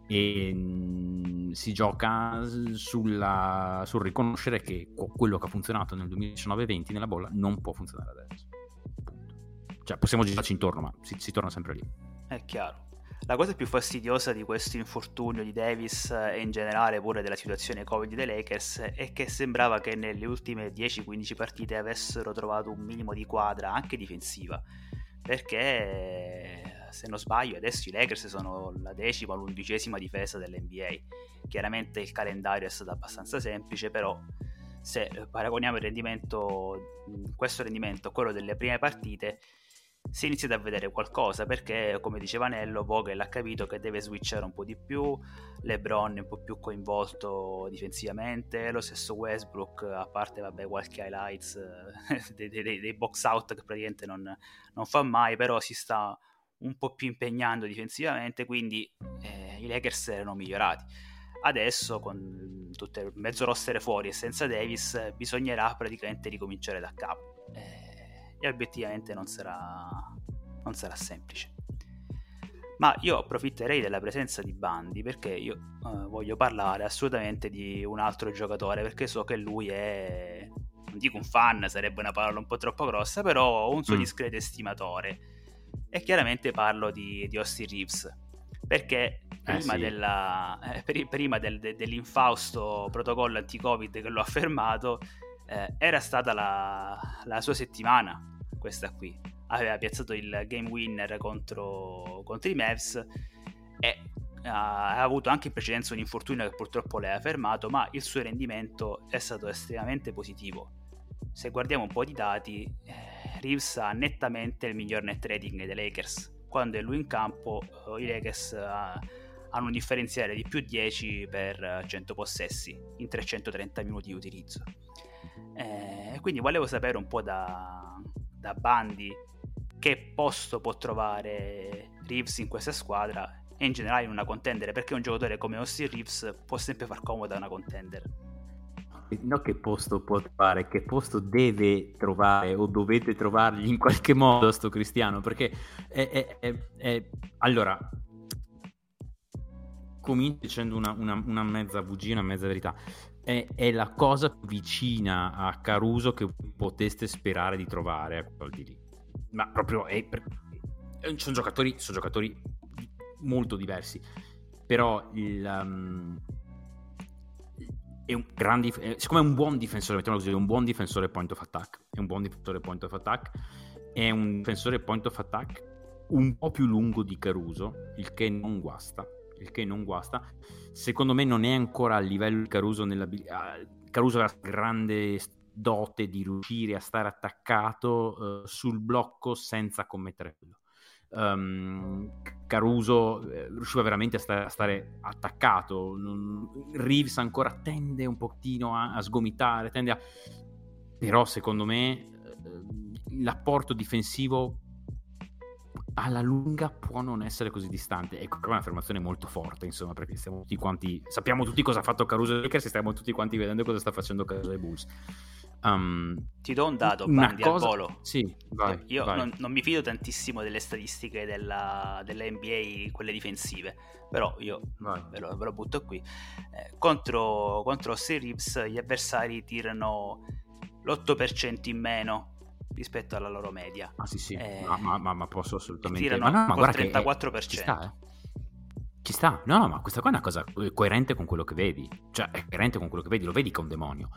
e mh, mm, si gioca sulla, sul riconoscere che quello che ha funzionato nel 2019-20 nella bolla non può funzionare adesso. Cioè possiamo girarci intorno, ma si, si torna sempre lì. È chiaro. La cosa più fastidiosa di questo infortunio di Davis e in generale pure della situazione Covid dei Lakers è che sembrava che nelle ultime 10-15 partite avessero trovato un minimo di quadra anche difensiva. Perché se non sbaglio adesso i Lakers sono la decima o l'undicesima difesa dell'NBA chiaramente il calendario è stato abbastanza semplice però se paragoniamo rendimento questo rendimento a quello delle prime partite si inizia a vedere qualcosa perché come diceva Nello Vogel ha capito che deve switchare un po' di più LeBron è un po' più coinvolto difensivamente lo stesso Westbrook a parte vabbè qualche highlights dei, dei, dei, box out che praticamente non, non, fa mai però si sta un po' più impegnando difensivamente quindi eh, i Lakers erano migliorati. Adesso con tutte mezzo roster fuori e senza Davis bisognerà praticamente ricominciare da capo. Eh, e obiettivamente non sarà, non sarà semplice. Ma io approfitterei della presenza di Bandi perché io eh, voglio parlare assolutamente di un altro giocatore perché so che lui è, non dico un fan, sarebbe una parola un po' troppo grossa, però un suo mm. discreto estimatore. E chiaramente parlo di, di Austin Reeves perché eh, prima, eh sì. della, eh, prima del, de, dell'infausto protocollo anti-covid che l'ho affermato, eh, era stata la, la, sua settimana questa qui. Aveva piazzato il game winner contro, contro i Mavs e uh, ha avuto anche in precedenza un infortunio che purtroppo le ha fermato, ma il suo rendimento è stato estremamente positivo. Se guardiamo un po' di dati, eh, Reeves ha nettamente il miglior net rating dei Lakers. Quando è lui in campo, uh, i Lakers uh, hanno un differenziale di più 10 per 100 possessi in 330 minuti di utilizzo. Eh, quindi volevo sapere un po' da, da Bandi che posto può trovare Reeves in questa squadra e in generale in una contender perché un giocatore come Austin Reeves può sempre far comodo a una contender. Non che posto può trovare, che posto deve trovare o dovete trovargli in qualche modo sto Cristiano, perché è, è, è, è... allora comincio dicendo una, una, una, mezza bugia, una mezza verità è, è, la cosa più vicina a Caruso che poteste sperare di trovare a quel di lì. Ma proprio è, sono, giocatori, sono giocatori molto diversi. Però il, um, è un gran dif- siccome è un buon difensore, mettiamo così, è un buon difensore point of attack. È un buon difensore point of attack. È un difensore point of attack un po' più lungo di Caruso, il che non guasta il che non guasta. Secondo me non è ancora a livello di Caruso nell'abilità. Caruso ha la grande dote di riuscire a stare attaccato uh, sul blocco senza commettere quello. Um, Caruso eh, riusciva veramente a stare, a stare attaccato. Reeves ancora tende un pochino a, a sgomitare, tende a... però secondo me eh, l'apporto difensivo alla lunga può non essere così distante. Ecco, è un'affermazione molto forte, insomma, perché stiamo tutti quanti, sappiamo tutti cosa ha fatto Caruso ai Lakers e stiamo tutti quanti vedendo cosa sta facendo Caruso ai Bulls. Um, Ti do un dato, Bandi, cosa... al volo. Sì, vai, Io vai. Non, non, mi fido tantissimo delle statistiche della, della NBA, quelle difensive, però io ve lo, ve lo, butto qui. Eh, contro, contro Reeves gli avversari tirano l'8% in meno rispetto alla loro media. Ah sì sì, eh, ma, ma, ma, posso assolutamente... Ma no, ma guarda 34%. Che è, ci sta, eh. Ci sta, no, no, ma questa qua è una cosa coerente con quello che vedi, cioè è coerente con quello che vedi, lo vedi che è un demonio.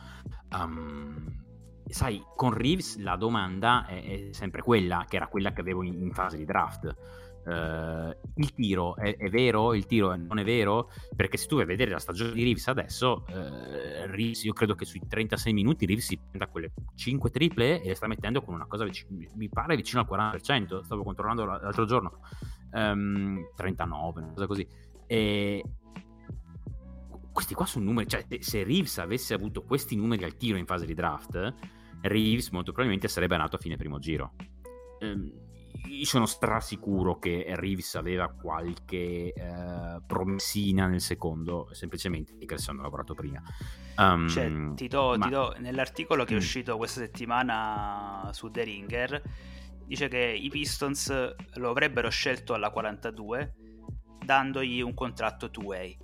Um, sai, con Reeves la domanda è, è, sempre quella, che era quella che avevo in, in fase di draft. Uh, il tiro è, è, vero? Il tiro non è vero? Perché se tu vai a vedere la stagione di Reeves adesso, uh, Reeves, io credo che sui 36 minuti Reeves si prenda quelle 5 triple e le sta mettendo con una cosa vicino, mi pare vicino al 40%. Stavo controllando l'altro giorno, um, 39, una cosa così. E questi qua sono numeri, cioè se Reeves avesse avuto questi numeri al tiro in fase di draft, Reeves molto probabilmente sarebbe nato a fine primo giro. Um, io sono strasicuro che Reeves aveva qualche eh, promessina nel secondo, semplicemente i Lakers hanno lavorato prima. Um, cioè, ti do, ma... ti do, nell'articolo che è mm. uscito questa settimana su The Ringer, dice che i Pistons lo avrebbero scelto alla 42 dandogli un contratto two-way.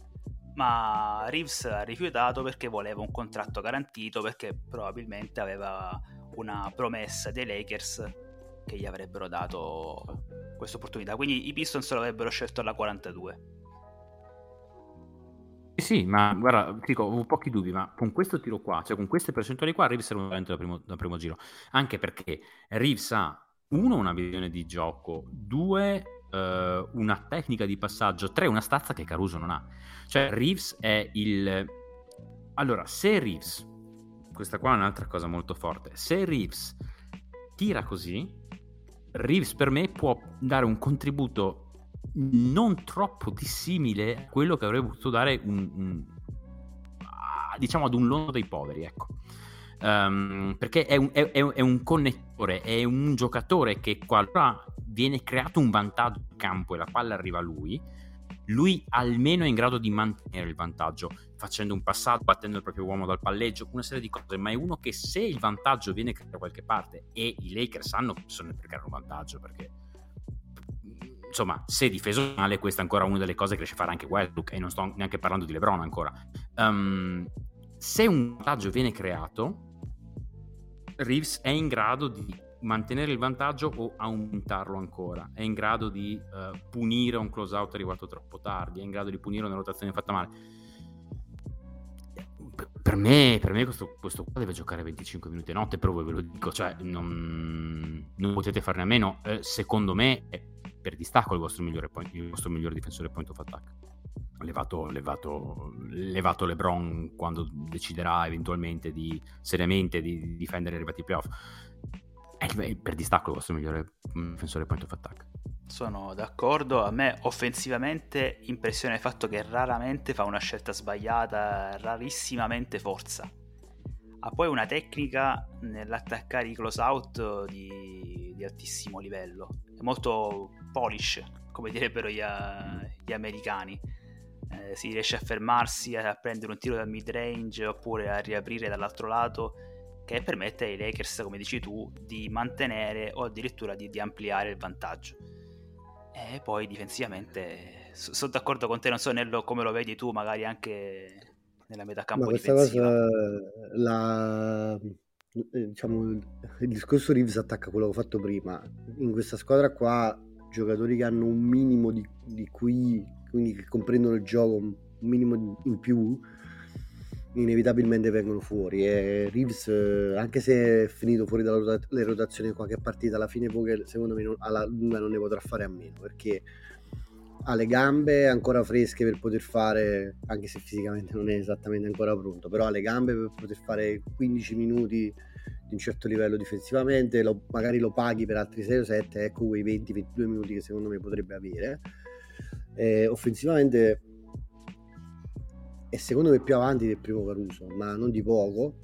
Ma Reeves ha rifiutato perché voleva un contratto garantito, perché probabilmente aveva una promessa dei Lakers che gli avrebbero dato questa opportunità. Quindi i Pistons lo avrebbero scelto alla 42. Sì, ma guarda, dico, ho pochi dubbi, ma con questo tiro qua, cioè con queste percentuali qua, Reeves era un talento da primo, da primo giro. Anche perché Reeves ha, uno, una visione di gioco, due, eh, una tecnica di passaggio, tre, una stazza che Caruso non ha. Cioè Reeves è il... Allora, se Reeves, questa qua è un'altra cosa molto forte, se Reeves tira così, Reeves per me può dare un contributo non troppo dissimile a quello che avrebbe potuto dare un, un, diciamo ad un lono dei poveri, ecco. Um, perché è un, è, è un, connettore, è un giocatore che qualora viene creato un vantaggio in campo e la palla arriva a lui, lui almeno è in grado di mantenere il vantaggio facendo un passaggio, battendo il proprio uomo dal palleggio, una serie di cose, ma è uno che se il vantaggio viene creato da qualche parte e i Lakers sanno che bisogna creare un vantaggio perché insomma, se difeso male, questa è ancora una delle cose che riesce a fare anche Westbrook e non sto neanche parlando di LeBron ancora. Um, se un vantaggio viene creato, Reeves è in grado di mantenere il vantaggio o aumentarlo ancora. È in grado di uh, punire un close out arrivato troppo tardi, è in grado di punire una rotazione fatta male. Per me, per me questo, questo, qua deve giocare 25 minuti a notte, però ve lo dico, cioè non, non potete farne a meno. Eh, secondo me è per distacco il vostro migliore, point, il vostro migliore difensore point of attack. Levato, levato, levato LeBron quando deciderà eventualmente di seriamente di difendere arrivati playoff è per distacco il vostro migliore difensore point of attack. Sono d'accordo, a me offensivamente impressiona il fatto che raramente fa una scelta sbagliata, rarissimamente forza. Ha poi una tecnica nell'attaccare i close out di, di altissimo livello, è molto polish, come direbbero gli, gli americani. Eh, si riesce a fermarsi, a prendere un tiro dal mid range oppure a riaprire dall'altro lato che permette ai Lakers, come dici tu, di mantenere o addirittura di, di ampliare il vantaggio. E poi difensivamente sono d'accordo con te, non so Nello, come lo vedi tu, magari anche nella metà campo questa difensiva. Cosa, la, diciamo, il discorso Reeves attacca quello che ho fatto prima. In questa squadra qua, giocatori che hanno un minimo di, di qui, quindi che comprendono il gioco, un minimo in più, inevitabilmente vengono fuori e Reeves anche se è finito fuori dalle rotazioni qualche partita alla fine Vogel secondo me non, alla lunga non ne potrà fare a meno perché ha le gambe ancora fresche per poter fare anche se fisicamente non è esattamente ancora pronto però ha le gambe per poter fare 15 minuti di un certo livello difensivamente lo, magari lo paghi per altri 6 o 7 ecco quei 20-22 minuti che secondo me potrebbe avere. E offensivamente è secondo me più avanti del primo Caruso, ma non di poco.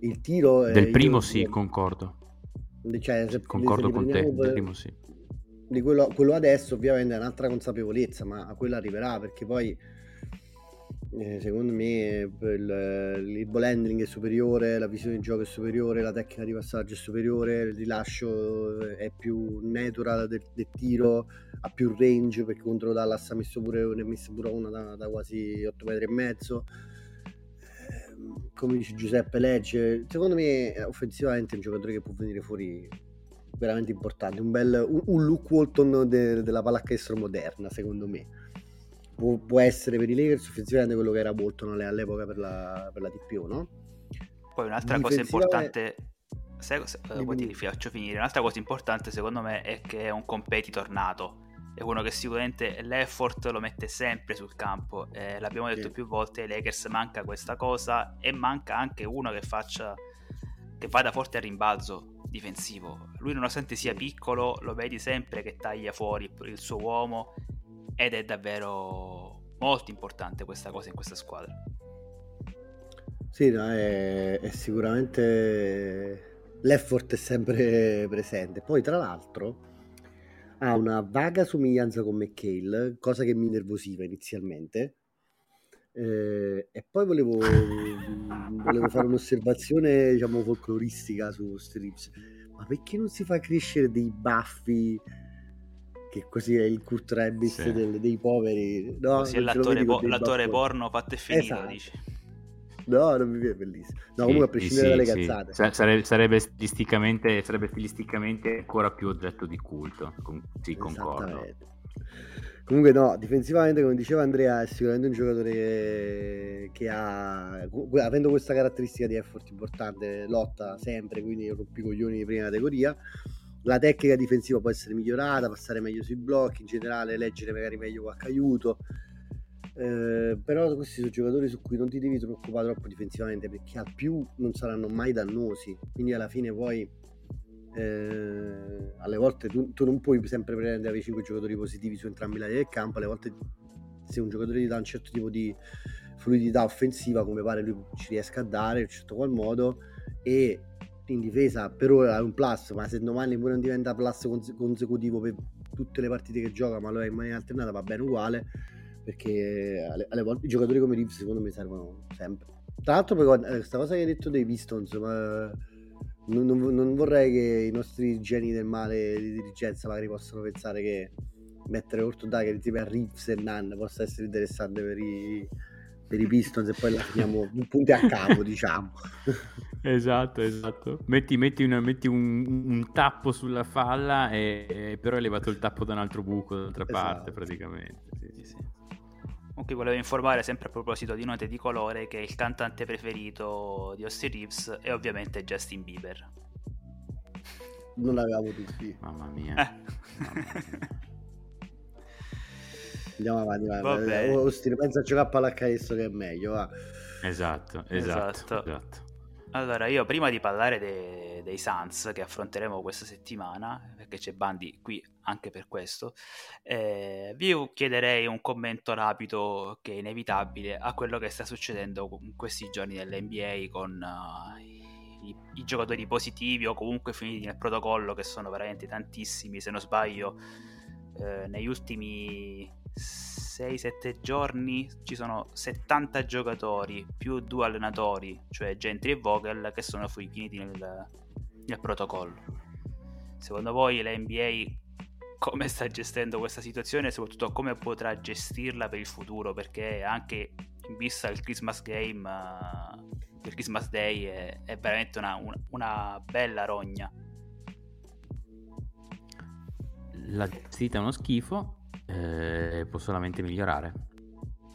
Il tiro del primo sì, concordo. Cioè, se, concordo se con te, del primo sì. Di quello, quello, adesso ovviamente è un'altra consapevolezza, ma a quello arriverà perché poi eh, secondo me il, il ball handling è superiore, la visione di gioco è superiore, la tecnica di passaggio è superiore, il rilascio è più natural del, del tiro, ha più range perché contro Dallas ha messo pure, ne ha messo pure una da, da quasi 8 metri e mezzo. Ehm, come dice Giuseppe Legge secondo me offensivamente è un giocatore che può venire fuori veramente importante un bel un, un Luke Walton de, della pallacanestro moderna secondo me può, può, essere per i Lakers offensivamente quello che era Walton all'epoca per la, per la TPO no? poi un'altra cosa importante Se, se, eh, poi ti faccio finire. Un'altra cosa importante secondo me è che è un competitor nato. È uno che sicuramente l'effort lo mette sempre sul campo. Eh, l'abbiamo detto sì. più volte, ai Lakers manca questa cosa e manca anche uno che faccia che vada forte al rimbalzo difensivo. Lui nonostante sia piccolo, lo vedi sempre che taglia fuori il suo uomo ed è davvero molto importante questa cosa in questa squadra. Sì, no, è, è sicuramente l'effort è sempre presente. Poi, tra l'altro, ha una vaga somiglianza con McHale, cosa che mi nervosiva inizialmente. Eh, e poi volevo, volevo fare un'osservazione, diciamo, folcloristica su Strips. Ma perché non si fa crescere dei baffi? Che così è il Kurt Rabbit sì. del, dei poveri, no? Così è l'attore, po- l'attore porno fatto e finito, esatto. dici. No, non mi viene bellissimo. No, comunque a prescindere sì, dalle cazzate. Sì. Sarebbe, sarebbe, stilisticamente, sarebbe stilisticamente ancora più oggetto di culto. Con, sì, concordo. Comunque no, difensivamente come diceva Andrea è sicuramente un giocatore che ha, avendo questa caratteristica di effort importante, lotta sempre, quindi rompi coglioni di prima categoria. La tecnica difensiva può essere migliorata, passare meglio sui blocchi, in generale leggere magari meglio qualche aiuto. Eh, però questi sono giocatori su cui non ti devi preoccupare troppo difensivamente perché al più non saranno mai dannosi. Quindi alla fine poi eh, alle volte tu, tu, non puoi sempre prendere avere 5 giocatori positivi su entrambi i lati del campo, alle volte se un giocatore ti dà un certo tipo di fluidità offensiva come pare lui ci riesca a dare in un certo qual modo e in difesa per ora è un plus ma se domani pure non diventa plus cons- consecutivo per tutte le partite che gioca ma lo è in maniera alternata va bene uguale perché alle, alle volte i giocatori come Reeves secondo me servono sempre. Tra l'altro poi questa cosa che hai detto dei Pistons ma non, non, non, vorrei che i nostri geni del male di dirigenza magari possano pensare che mettere Orton Dagger insieme a Reeves e Nan possa essere interessante per i, per i Pistons e poi la finiamo un punto a capo diciamo esatto esatto metti, metti, una, metti un, un, tappo sulla falla e, e, però hai levato il tappo da un altro buco dall'altra esatto. parte praticamente sì, sì, sì. Comunque volevo informare sempre a proposito di note di colore che il cantante preferito di Austin Reeves è ovviamente Justin Bieber. Non l'avevamo tutti. Mamma mia. Eh. Andiamo avanti, vai. Austin pensa a giocare a pallacanestro che è meglio, va. Esatto, esatto, esatto. esatto. Allora, io prima di parlare de- dei Suns che affronteremo questa settimana, perché c'è Bandi qui anche per questo, eh, vi chiederei un commento rapido che è inevitabile a quello che sta succedendo in questi giorni nell'NBA con uh, i, i, giocatori positivi o comunque finiti nel protocollo, che sono veramente tantissimi, se non sbaglio, eh, negli ultimi 6-7 giorni ci sono 70 giocatori più due allenatori, cioè Gentry e Vogel, che sono finiti nel, nel protocollo. Secondo voi la NBA come sta gestendo questa situazione e soprattutto come potrà gestirla per il futuro? Perché anche in vista del Christmas Game, uh, il Christmas Day è, è veramente una, una, una bella rogna. La gestita è uno schifo, eh, può solamente migliorare.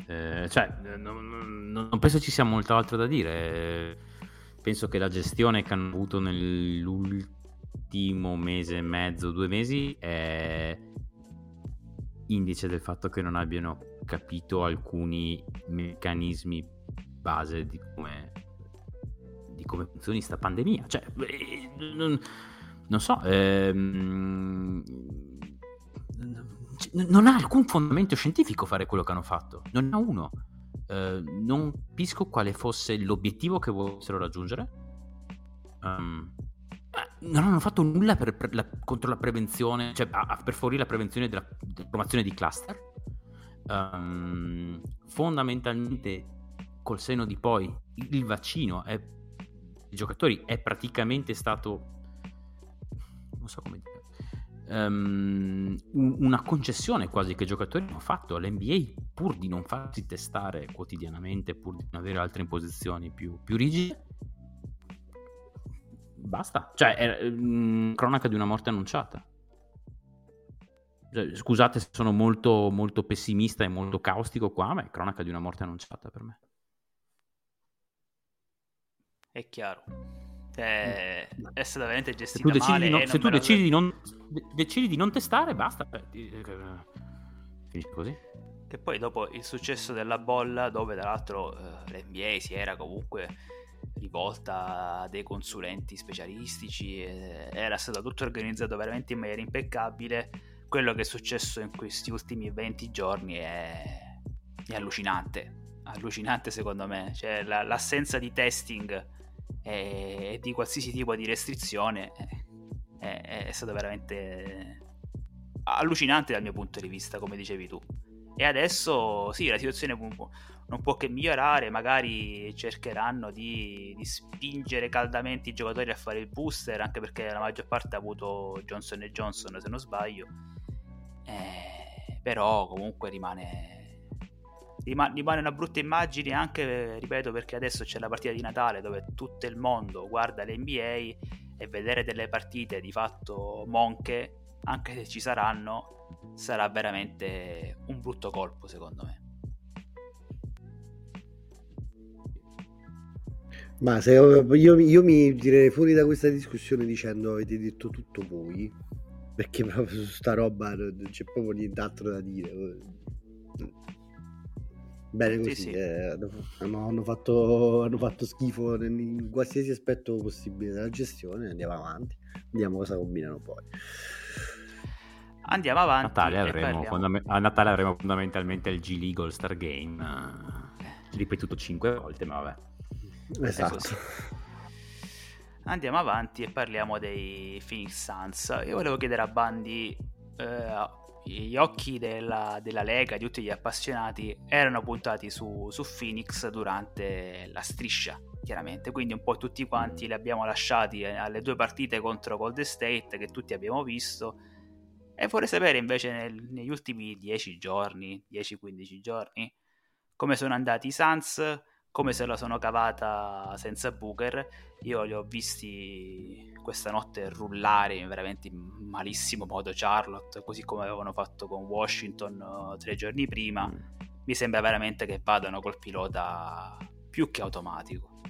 Eh, cioè, non, non, penso ci sia molto altro da dire. Penso che la gestione che hanno avuto nell'ultimo mese e mezzo, due mesi, è indice del fatto che non abbiano capito alcuni meccanismi base di come, di come funzioni sta pandemia. Cioè, eh, non, non so. Ehm, non ha alcun fondamento scientifico fare quello che hanno fatto, non ha uno. Uh, non capisco quale fosse l'obiettivo che volessero raggiungere. Um, non hanno fatto nulla per, per la, contro la prevenzione, cioè a, per favorire la prevenzione della, della formazione di cluster. Um, fondamentalmente, col seno di poi, il vaccino è, i giocatori è praticamente stato, non so come dire, um, una concessione quasi che i giocatori hanno fatto all'NBA pur di non farsi testare quotidianamente, pur di non avere altre imposizioni più, più rigide. Basta, cioè è um, cronaca di una morte annunciata. Cioè, scusate se sono molto, molto pessimista e molto caustico qua, ma è cronaca di una morte annunciata per me. È chiaro. È, Mm. è stata veramente Se gestita tu decidi, e se tu decidi, di non, de- decidi di non testare, basta. eh, eh, Finisce così. Che poi dopo il successo della bolla, dove tra l'altro eh, l'NBA si era comunque rivolta a dei consulenti specialistici, eh, era stato tutto organizzato veramente in maniera impeccabile, quello che è successo in questi ultimi 20 giorni è, è allucinante. Allucinante secondo me, cioè la- l'assenza di testing e, di qualsiasi tipo di restrizione è, è, è stato veramente allucinante dal mio punto di vista, come dicevi tu. E adesso sì, la situazione non può che migliorare, magari cercheranno di, di spingere caldamente i giocatori a fare il booster, anche perché la maggior parte ha avuto Johnson Johnson, se non sbaglio. Eh, però comunque rimane, rima- rimane una brutta immagine anche, ripeto, perché adesso c'è la partita di Natale dove tutto il mondo guarda l'NBA e vedere delle partite di fatto monche, anche se ci saranno, sarà veramente un brutto colpo secondo me. Ma se io, io mi direi fuori da questa discussione dicendo avete detto tutto voi, perché proprio su sta roba non c'è proprio nient'altro da dire. Bene così, Sì, sì. eh, hanno, hanno- fatto, hanno fatto schifo in, in qualsiasi aspetto possibile della gestione, andiamo avanti, vediamo cosa combinano poi. Andiamo A avanti. Natale, avremo fondame- a Natale avremo fondamentalmente il G League All Star Game. eh, ripetuto cinque volte, ma vabbè. Esatto. Andiamo avanti e parliamo dei Phoenix Suns. Io volevo chiedere a Bandi, eh, gli occhi della, della Lega, di tutti gli appassionati, erano puntati su, su Phoenix durante la striscia, chiaramente. Quindi un po' tutti quanti li abbiamo lasciati eh, alle due partite contro Golden State che tutti abbiamo visto. E vorrei sapere invece nel- negli ultimi 10 giorni, 10-15 giorni, come sono andati i Suns, come se la sono cavata senza Booker. Io li ho visti questa notte rullare veramente in malissimo modo Charlotte, così come avevano fatto con Washington eh, tre giorni prima. Mi sembra veramente che vadano col pilota più che automatico.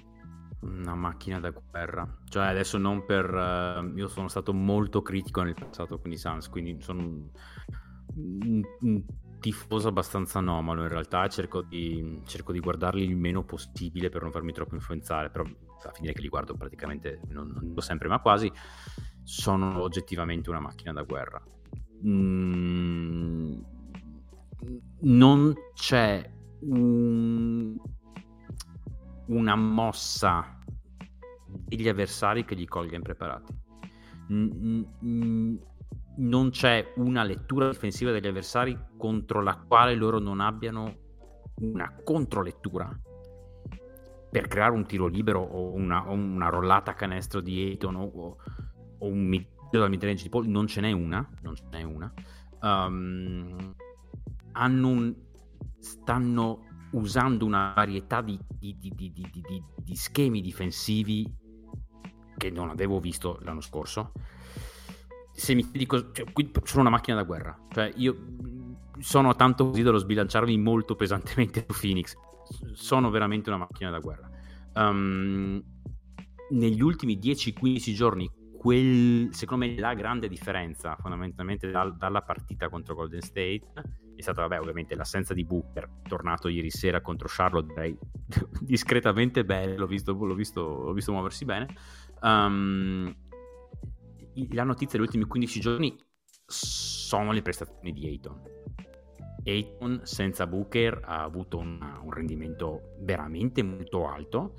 Una macchina da guerra. Cioè, adesso non per... eh, io sono stato molto critico nel passato con i Suns, quindi sono un, un- un tifoso abbastanza anomalo in realtà. Cerco di, cerco di guardarli il meno possibile per non farmi troppo influenzare, però a finire che li guardo praticamente, non, non sempre, ma quasi, sono oggettivamente una macchina da guerra. Mm, non c'è un- una mossa degli avversari che li colga impreparati. Mm, mm, Non c'è una lettura difensiva degli avversari contro la quale loro non abbiano una controlettura per creare un tiro libero o una, o una rollata a canestro di Ayton o, o- un mid- dal midrange di Paul. Non ce n'è una. Non ce n'è una. Um, hanno un- stanno usando una varietà di- di- di- di schemi difensivi che non avevo visto l'anno scorso. Se mi dico, cioè, qui sono una macchina da guerra. Cioè, io sono tanto così dallo sbilanciarmi molto pesantemente su Phoenix. Sono veramente una macchina da guerra. Um, negli ultimi 10-15 giorni, quel, secondo me la grande differenza fondamentalmente dal- dalla partita contro Golden State è stata, vabbè, ovviamente l'assenza di Booker, tornato ieri sera contro Charlotte, direi discretamente bene, l'ho visto, l'ho visto, l'ho visto muoversi bene. Um, la notizia degli ultimi 15 giorni sono le prestazioni di Ayton. Ayton senza Booker ha avuto una- un rendimento veramente molto alto,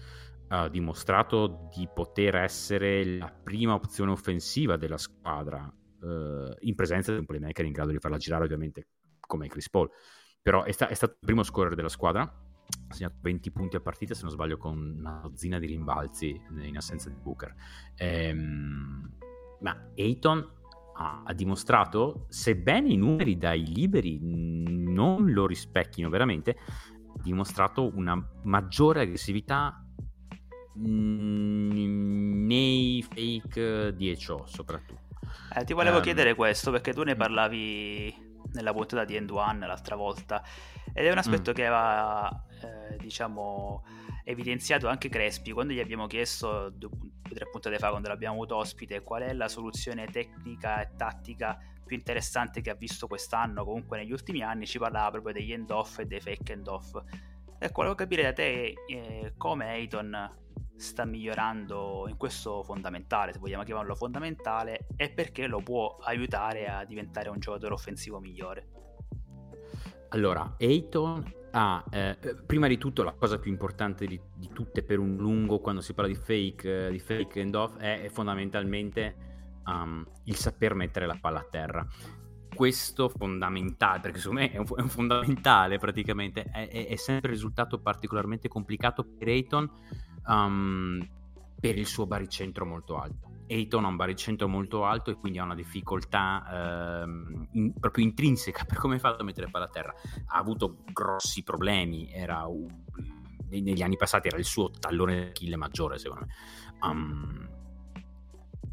ha dimostrato di poter essere la prima opzione offensiva della squadra eh, in presenza di un playmaker in grado di farla girare ovviamente come Chris Paul, però è, sta- è stato il primo scorer della squadra, ha segnato 20 punti a partita se non sbaglio con una dozzina di rimbalzi in assenza di Booker. Ehm, ma Ayton ha, ha dimostrato, sebbene i numeri dai liberi non lo rispecchino veramente, ha dimostrato una maggiore aggressività nei fake 10 soprattutto. Eh, ti volevo Ehm, chiedere questo perché tu ne mm. parlavi nella puntata di End One l'altra volta ed è un aspetto Mm. che aveva, eh, diciamo, evidenziato anche Crespi quando gli abbiamo chiesto due o tre puntate fa quando l'abbiamo avuto ospite qual è la soluzione tecnica e tattica più interessante che ha visto quest'anno comunque negli ultimi anni ci parlava proprio degli end off e dei fake end off ecco volevo capire da te eh, come Ayton sta migliorando in questo fondamentale se vogliamo chiamarlo fondamentale e perché lo può aiutare a diventare un giocatore offensivo migliore. Allora Ayton Ah, eh, prima di tutto la cosa più importante di, di, tutte per un lungo quando si parla di fake, eh, di fake end off è, fondamentalmente um, il saper mettere la palla a terra. Questo fondamentale, perché secondo me è un, è un fondamentale praticamente, è, è, è, sempre risultato particolarmente complicato per Ayton um, per il suo baricentro molto alto. Ayton ha un baricentro molto alto e quindi ha una difficoltà ehm, in, proprio intrinseca per come fa a mettere palla a terra. Ha avuto grossi problemi, era, uh, negli anni passati era il suo tallone d'Achille maggiore secondo me. Um,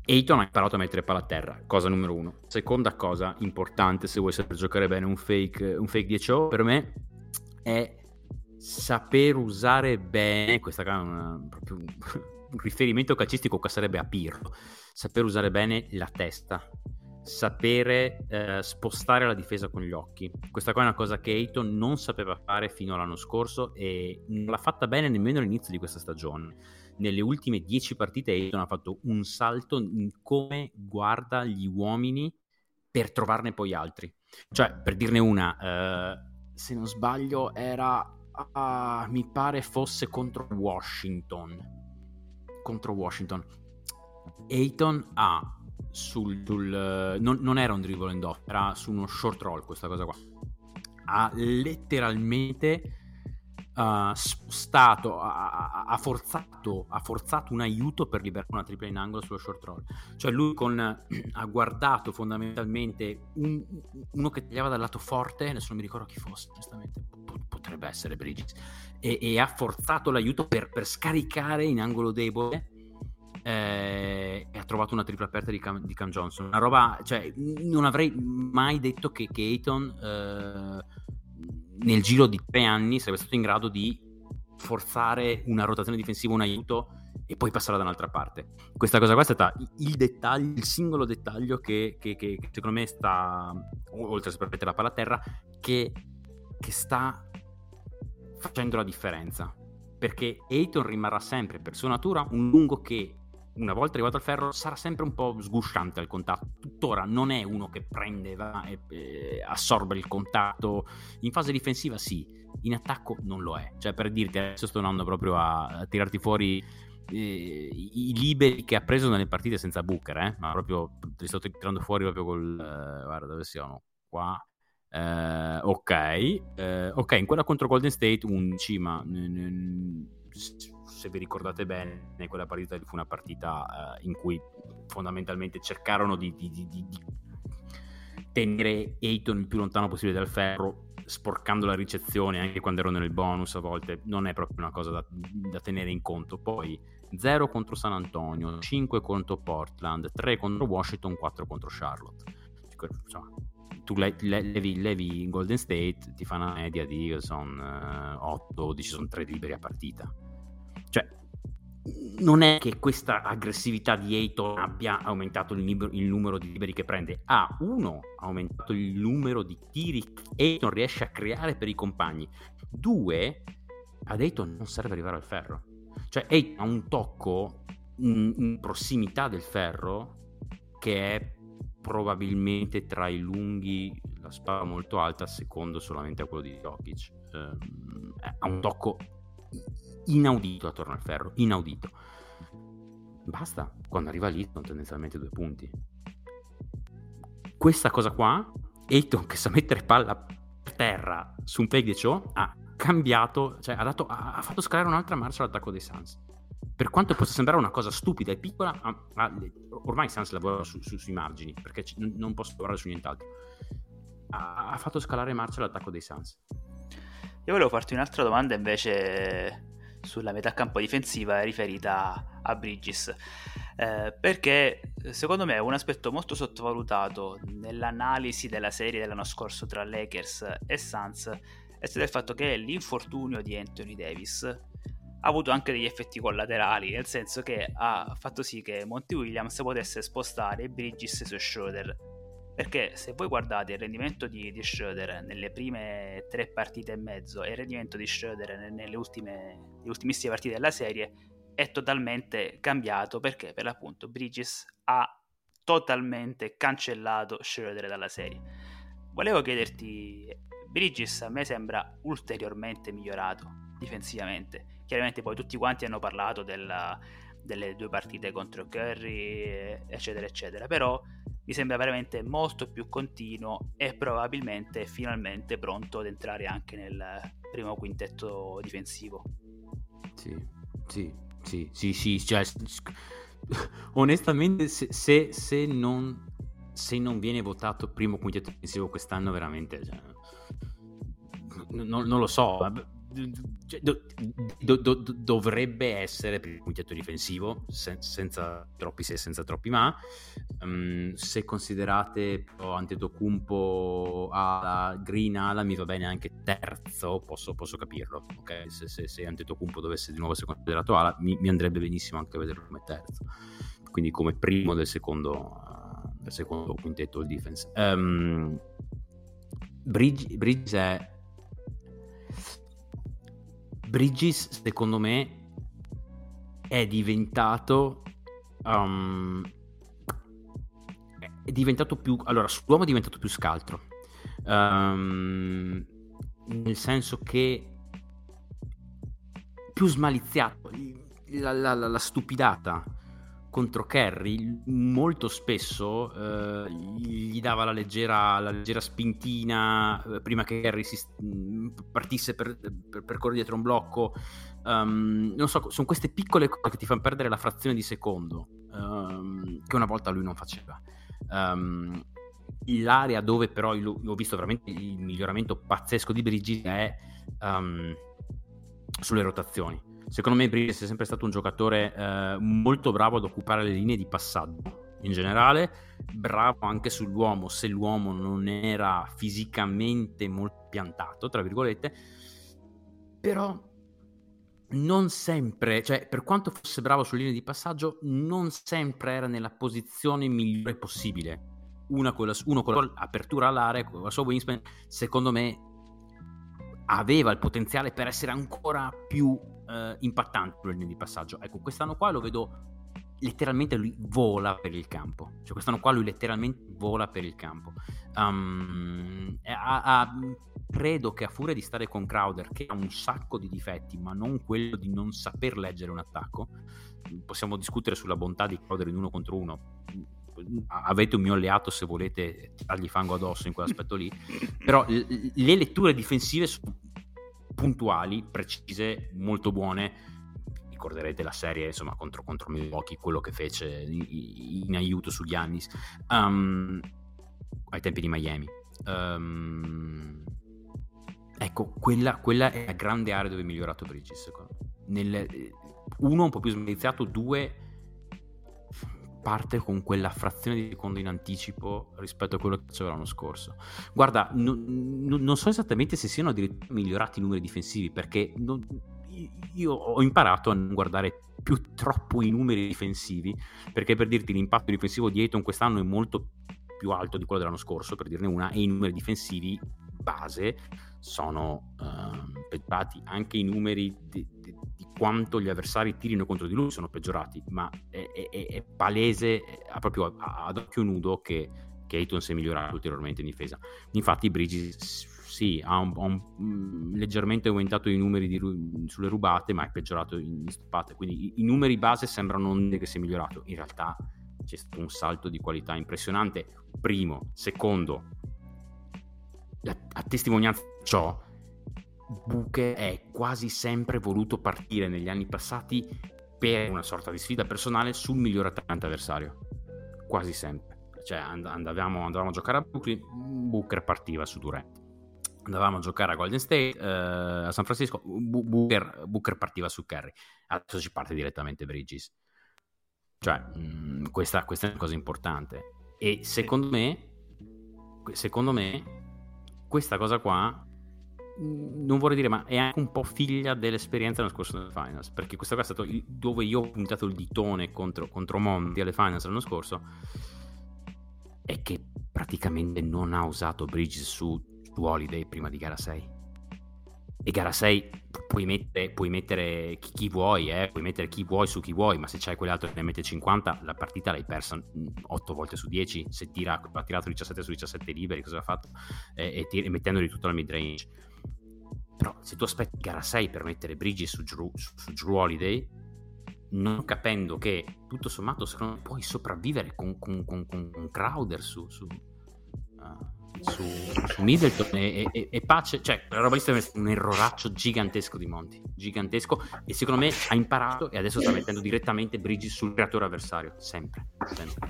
Ayton ha imparato a mettere palla a terra, cosa numero uno. Seconda cosa importante se vuoi saper giocare bene un fake, un fake 10 per me è saper usare bene, questa è una, proprio un riferimento calcistico che sarebbe a Pirlo, saper usare bene la testa, sapere eh, spostare la difesa con gli occhi. Questa qua è una cosa che Ayton non sapeva fare fino all'anno scorso e non l'ha fatta bene nemmeno all'inizio di questa stagione. Nelle ultime dieci partite Ayton ha fatto un salto in come guarda gli uomini per trovarne poi altri. Cioè, per dirne una, eh, se non sbaglio era, uh, mi pare fosse contro Washington contro Washington. Ayton ha sul, sul non, non, era un dribble and off, era su uno short roll questa cosa qua. Ha letteralmente uh, spostato, ha, ha, forzato, ha forzato un aiuto per liberare una tripla in angolo sullo short roll. Cioè lui con, ha guardato fondamentalmente un, uno che tagliava dal lato forte, adesso non mi ricordo chi fosse, onestamente, potrebbe essere Bridges, e, e ha forzato l'aiuto per, per, scaricare in angolo debole eh, e ha trovato una tripla aperta di Cam, di Cam, Johnson. Una roba, cioè, non avrei mai detto che, che eh, nel giro di tre anni sarebbe stato in grado di forzare una rotazione difensiva, un aiuto e poi passare da un'altra parte. Questa cosa qua è stata il dettaglio, il singolo dettaglio che, che, che secondo me sta, oltre a sapere la palla a terra, che, che sta facendo la differenza. Perché Ayton rimarrà sempre per sua natura un lungo che una volta arrivato al ferro sarà sempre un po' sgusciante al contatto. Tuttora non è uno che prende, va e, e assorbe il contatto. In fase difensiva sì, in attacco non lo è. Cioè per dirti, adesso sto andando proprio a, a tirarti fuori eh, i liberi che ha preso nelle partite senza Booker, eh? ma proprio li sto tirando fuori proprio col... Eh, guarda dove siamo, qua Uh, ok, uh, ok, in quella contro Golden State 11, ma n- n- se vi ricordate bene, quella partita fu una partita uh, in cui fondamentalmente cercarono di, di, di, di, tenere Ayton il più lontano possibile dal ferro, sporcando la ricezione anche quando erano nel bonus a volte, non è proprio una cosa da, da tenere in conto. Poi 0 contro San Antonio, 5 contro Portland, 3 contro Washington, 4 contro Charlotte. Insomma, tu le, le, levi, levi, Golden State, ti fa una media di sono uh, 8-12, sono 3 liberi a partita. Cioè, non è che questa aggressività di Ayton abbia aumentato il, libero, il, numero di liberi che prende. Ha, uno, aumentato il numero di tiri che Ayton riesce a creare per i compagni. Due, ad Ayton non serve arrivare al ferro. Cioè, Ayton ha un tocco in, in prossimità del ferro che è probabilmente tra i lunghi la spada molto alta, secondo solamente a quello di Jokic. Um, ha un tocco inaudito attorno al ferro, inaudito. Basta, quando arriva lì sono tendenzialmente due punti. Questa cosa qua, Ayton che sa mettere palla per terra su un fake di ciò, ha cambiato, cioè ha, dato, ha, ha fatto scalare un'altra marcia all'attacco dei Suns per quanto possa sembrare una cosa stupida e piccola, ah, ah, ormai Sans lavora su, su, sui margini, perché c- non posso lavorare su nient'altro. Ha, ha fatto scalare marcia l'attacco dei Sans. Io volevo farti un'altra domanda invece sulla metà campo difensiva riferita a Bridges. Eh, perché secondo me un aspetto molto sottovalutato nell'analisi della serie dell'anno scorso tra Lakers e Suns è stato il fatto che l'infortunio di Anthony Davis ha avuto anche degli effetti collaterali, nel senso che ha fatto sì che Monty Williams potesse spostare Bridges su Schroeder. Perché se voi guardate il rendimento di, di Schroeder nelle prime tre partite e mezzo e il rendimento di Schroeder nelle, ultime, ultimissime partite della serie, è totalmente cambiato. Perché? Per l'appunto Bridges ha totalmente cancellato Schroeder dalla serie. Volevo chiederti, Bridges a me sembra ulteriormente migliorato difensivamente. Chiaramente poi tutti quanti hanno parlato della, delle due partite contro Curry, eccetera, eccetera, però mi sembra veramente molto più continuo e probabilmente finalmente pronto ad entrare anche nel primo quintetto difensivo. Sì, sì, sì, sì, sì cioè, onestamente se, se, se, non, se, non, viene votato primo quintetto difensivo quest'anno veramente... Cioè, non, non, lo so, do, do, do, dovrebbe essere per il quintetto difensivo sen- senza troppi se senza troppi ma um, se considerate oh, Antetokounmpo ala Green ala mi va bene anche terzo posso, posso capirlo ok? Se, se, se Antetokounmpo dovesse di nuovo essere considerato ala mi, mi, andrebbe benissimo anche vederlo come terzo quindi come primo del secondo, del secondo quintetto il defense. Um, Bridge, Bridge è Bridges, secondo me, è diventato. Um, è diventato più. Allora, sull'uomo è diventato più scaltro. Um, nel senso che. più smaliziato. La, la, la, la stupidata contro Kerry molto spesso eh, gli dava la leggera, la leggera spintina eh, prima che Kerry partisse per, per, per correre dietro un blocco. Um, non so, sono queste piccole cose che ti fanno perdere la frazione di secondo um, che una volta lui non faceva. Um, l'area dove però ho visto veramente il miglioramento pazzesco di Brigi è sulle rotazioni Secondo me Bridges è sempre stato un giocatore eh, molto bravo ad occupare le linee di passaggio in generale, bravo anche sull'uomo se l'uomo non era fisicamente molto piantato, tra virgolette, però non sempre, cioè per quanto fosse bravo sulle linee di passaggio, non sempre era nella posizione migliore possibile. Una con la, uno con l'apertura all'area, con la sua wingspan, secondo me aveva il potenziale per essere ancora più eh, impattante sulle linee di passaggio. Ecco, quest'anno qua lo vedo letteralmente lui vola per il campo. Cioè, quest'anno qua lui letteralmente vola per il campo. Um, a, a, credo che a furia di stare con Crowder, che ha un sacco di difetti, ma non quello di non saper leggere un attacco, possiamo discutere sulla bontà di Crowder in uno contro uno. Avete un mio alleato se volete dargli fango addosso in quell'aspetto lì, però le letture difensive sono puntuali, precise, molto buone. Ricorderete la serie insomma, contro, contro Milwaukee, quello che fece in, in aiuto su Giannis um, ai tempi di Miami. Um, ecco, quella, quella, è la grande area dove è migliorato Bridges. Nel, uno un po' più smeriziato, due parte con quella frazione di secondo in anticipo rispetto a quello che faceva l'anno scorso. Guarda, non, non so esattamente se siano addirittura migliorati i numeri difensivi, perché non, io ho imparato a non guardare più troppo i numeri difensivi, perché per dirti l'impatto difensivo di Ayton quest'anno è molto più alto di quello dell'anno scorso, per dirne una, e i numeri difensivi base sono uh, peggiorati, anche i numeri di, di, quanto gli avversari tirino contro di lui sono peggiorati, ma è, è, è palese, è proprio ad occhio nudo che, che Ayton si è migliorato ulteriormente in difesa. Infatti Bridges sì, ha, un, ha un, um, leggermente aumentato i numeri di, sulle rubate, ma è peggiorato in stoppate, quindi i, i numeri base sembrano non dire che si è migliorato, in realtà c'è stato un salto di qualità impressionante, primo, secondo, a testimonianza di ciò, Buche è quasi sempre voluto partire negli anni passati per una sorta di sfida personale sul miglior attaccante avversario. Quasi sempre. Cioè and- andavamo, andavamo, a giocare a Brooklyn, Booker partiva su Durant. Andavamo a giocare a Golden State, eh, a San Francisco, Booker, Booker, partiva su Kerry. Adesso ci parte direttamente Bridges. Cioè, mh, mm, questa, questa, è una cosa importante. E secondo me, secondo me, questa cosa qua non vorrei dire, ma è anche un po' figlia dell'esperienza nel corso delle finals, perché questo qua è stato il, dove io ho puntato il ditone contro, contro Monti alle finals l'anno scorso, è che praticamente non ha usato Bridges su, su Holiday prima di gara 6 e gara 6 puoi mettere, puoi mettere chi, chi, vuoi, eh? puoi mettere chi vuoi su chi vuoi, ma se c'hai quell'altro che ne mette 50, la partita l'hai persa 8 volte su 10. Se tira, ha tirato 17 su 17 liberi, cosa ha fatto? Eh, e, e mettendoli tutto alla mid range. Però se tu aspetti gara 6 per mettere Bridges su Drew, su, su Drew Holiday, non capendo che tutto sommato secondo me puoi sopravvivere con, con, con, con Crowder su, su uh, su, su Middleton e, e, e, pace, cioè la roba lì è un erroraccio gigantesco di Monti, gigantesco e secondo me ha imparato e adesso sta mettendo direttamente Bridges sul creatore avversario, sempre, sempre.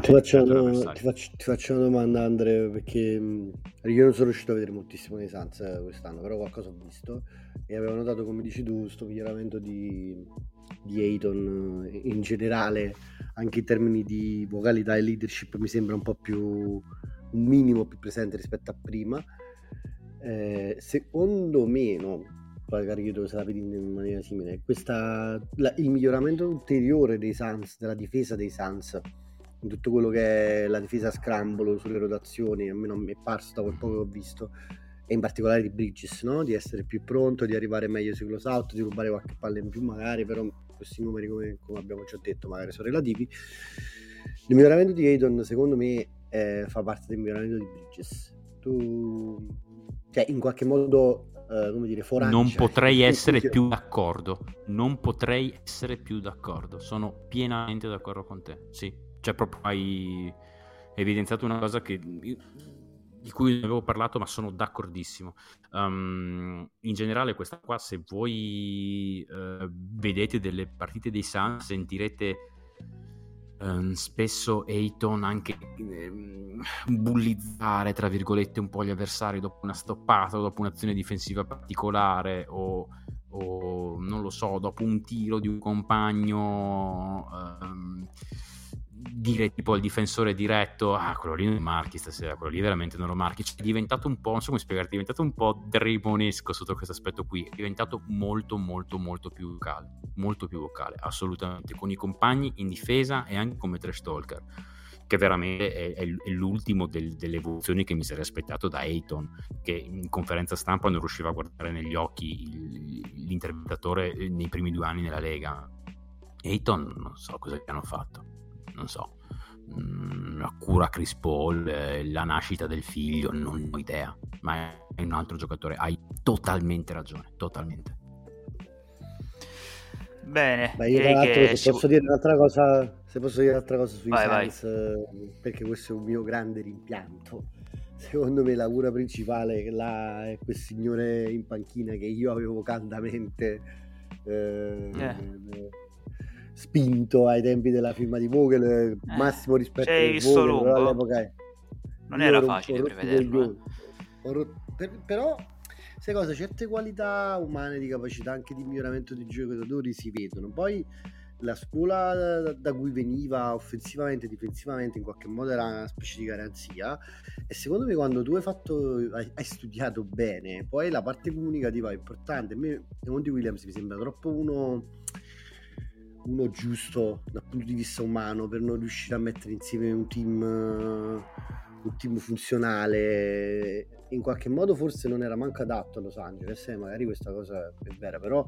Ti, faccio una, ti, faccio, ti, faccio una, domanda Andre perché io non sono riuscito a vedere moltissimo nei Suns eh, quest'anno, però qualcosa ho visto e avevo notato come dici tu questo miglioramento di, di Ayton eh, in generale anche in termini di vocalità e leadership mi sembra un po' più un minimo più presente rispetto a prima. Eh, secondo me, no, poi carico se la in maniera simile, questa, la, il miglioramento ulteriore dei Suns, della difesa dei Suns, in tutto quello che è la difesa a scramble sulle rotazioni, almeno mi è parso da quel poco che ho visto, e in particolare di Bridges, no? di essere più pronto, di arrivare meglio sui close out, di rubare qualche palla in più magari, però questi numeri come, come abbiamo già detto magari sono relativi. Il miglioramento di Ayton secondo me eh, fa parte del miglioramento di Bridges. Tu, cioè, in qualche modo, eh, come dire, forancia. Non potrei essere più d'accordo. Non potrei essere più d'accordo. Sono pienamente d'accordo con te. Sì, cioè, proprio hai evidenziato una cosa che di cui non avevo parlato, ma sono d'accordissimo. Um, in generale, questa qua, se voi uh, vedete delle partite dei Suns, sentirete Um, spesso Ayton anche um, bullizzare tra virgolette un po' gli avversari dopo una stoppata o dopo un'azione difensiva particolare o, o non lo so dopo un tiro di un compagno um, dire tipo al difensore diretto ah quello lì non lo marchi stasera quello lì veramente non lo marchi cioè, è diventato un po' non so come spiegarti è diventato un po' drimonesco sotto questo aspetto qui è diventato molto molto molto più vocale molto più vocale assolutamente con i compagni in difesa e anche come trash talker che veramente è, è, è l'ultimo del, delle evoluzioni che mi sarei aspettato da Ayton che in conferenza stampa non riusciva a guardare negli occhi il, l'intervistatore nei primi due anni nella Lega. Ayton non so cosa gli hanno fatto non so, mm, la cura Chris Paul, eh, la nascita del figlio, non ho idea, ma è un altro giocatore, hai totalmente ragione, totalmente. Bene, Beh, io che se posso dire un'altra cosa, se posso dire un'altra cosa sui vai, Suns, vai. perché questo è un mio grande rimpianto. Secondo me la cura principale là è quel signore in panchina che io avevo caldamente eh, eh spinto ai tempi della firma di Vogel, eh, massimo rispetto a Vogel, però all'epoca non era facile prevederlo. Eh. Per, però, sai cosa, certe qualità umane di capacità anche di miglioramento dei giocatori si vedono. Poi la scuola da cui veniva offensivamente e difensivamente in qualche modo era una specie di garanzia e secondo me quando tu hai, fatto, hai, hai studiato bene poi la parte comunicativa è importante a me Monty Williams mi sembra troppo uno uno giusto dal punto di vista umano per non riuscire a mettere insieme un team, un team funzionale. In qualche modo forse non era manco adatto a Los Angeles, eh, magari questa cosa è vera, però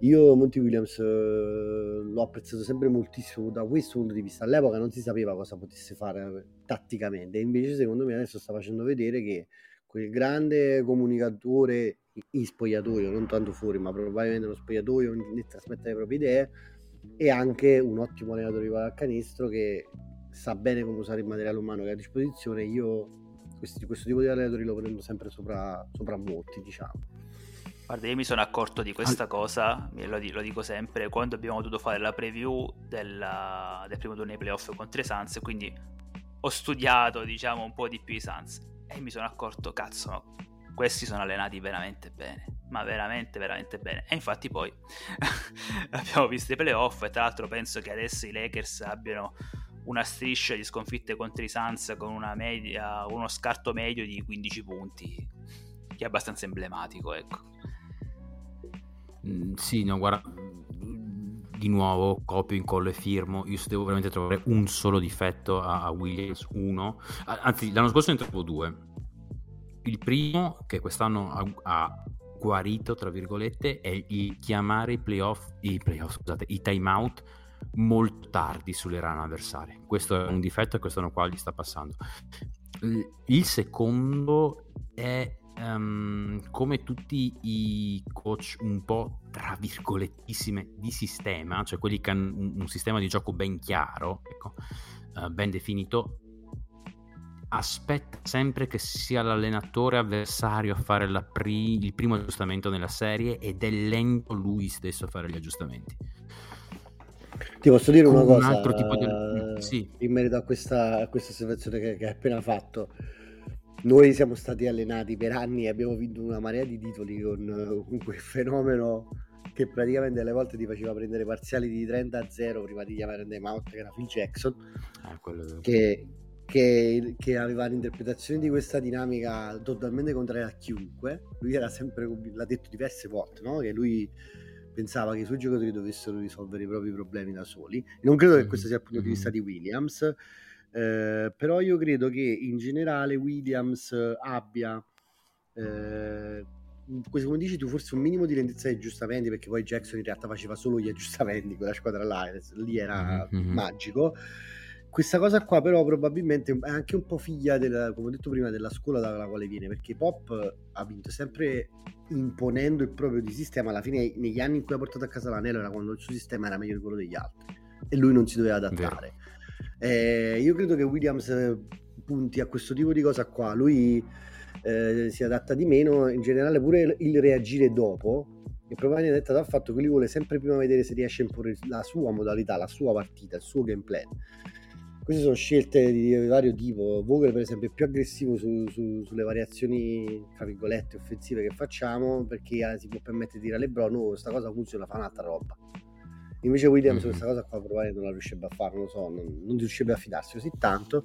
io Monty Williams eh, l'ho apprezzato sempre moltissimo da questo punto di vista. All'epoca non si sapeva cosa potesse fare tatticamente, invece secondo me adesso sta facendo vedere che quel grande comunicatore in spogliatoio, non tanto fuori, ma probabilmente nello spogliatoio, nel trasmettere le proprie idee, e anche un ottimo allenatore di pallacanestro che sa bene come usare il materiale umano che ha a disposizione. Io questi, questo tipo di allenatori lo prendo sempre sopra, sopra molti, diciamo. Guarda, io mi sono accorto di questa cosa, lo, lo, dico sempre, quando abbiamo dovuto fare la preview della, del primo turno dei playoff contro i Suns, quindi ho studiato, diciamo, un po' di più i Suns e mi sono accorto, cazzo, questi sono allenati veramente bene, ma veramente, veramente bene. E infatti poi abbiamo visto i playoff e tra l'altro penso che adesso i Lakers abbiano una striscia di sconfitte contro i Suns con media, uno scarto medio di 15 punti. è abbastanza emblematico, ecco. Mm, sì, no, guarda, di nuovo copio, incollo e firmo. Io devo veramente trovare un solo difetto a, a Williams, uno. Anzi, l'anno scorso ne trovo due. Il primo, che quest'anno ha, ha guarito, tra virgolette, è il chiamare i playoff, i playoff, scusate, i timeout molto tardi sulle run avversarie. Questo è un difetto e quest'anno qua gli sta passando. Il secondo è um, come tutti i coach un po' tra virgolettissime di sistema, cioè quelli che hanno un, un sistema di gioco ben chiaro, ecco, uh, ben definito, aspetta sempre che sia l'allenatore avversario a fare pri- il primo aggiustamento nella serie ed è lento lui stesso a fare gli aggiustamenti. Ti posso dire una un cosa altro tipo di... sì. in merito a questa, a questa osservazione che, che hai appena fatto. Noi siamo stati allenati per anni e abbiamo vinto una marea di titoli con, con quel fenomeno che praticamente alle volte ti faceva prendere parziali di 30 a 0 prima di chiamare Andy Mount che era Phil Jackson ah, quello... che, che, che, aveva l'interpretazione di questa dinamica totalmente contraria a chiunque. Lui era sempre l'ha detto diverse volte no? che lui pensava che i suoi giocatori dovessero risolvere i propri problemi da soli. Non credo che questo sia il punto di vista di Williams eh, però io credo che in generale Williams abbia eh, come dici tu forse un minimo di lentezza di aggiustamenti perché poi Jackson in realtà faceva solo gli aggiustamenti quella squadra là lì era mm-hmm. magico questa cosa qua però probabilmente è anche un po' figlia del, come ho detto prima della scuola dalla quale viene perché Pop ha vinto sempre imponendo il proprio di sistema alla fine negli anni in cui ha portato a casa l'anello era quando il suo sistema era meglio di quello degli altri e lui non si doveva adattare eh, io credo che Williams eh, punti a questo tipo di cosa qua. Lui eh, si adatta di meno, in generale pure il reagire dopo, che probabilmente è dettato dal fatto che lui vuole sempre prima vedere se riesce a imporre la sua modalità, la sua partita, il suo game plan. Queste sono scelte di vario tipo. Vogel, per esempio, è più aggressivo su, su, sulle variazioni, tra virgolette, offensive che facciamo perché eh, si può permettere di dire a LeBron: oh, questa cosa funziona, fa un'altra roba. Invece Williams mm-hmm. questa cosa qua probabilmente non la riuscirebbe a fare, non lo so, non, non riuscirebbe a fidarsi così tanto.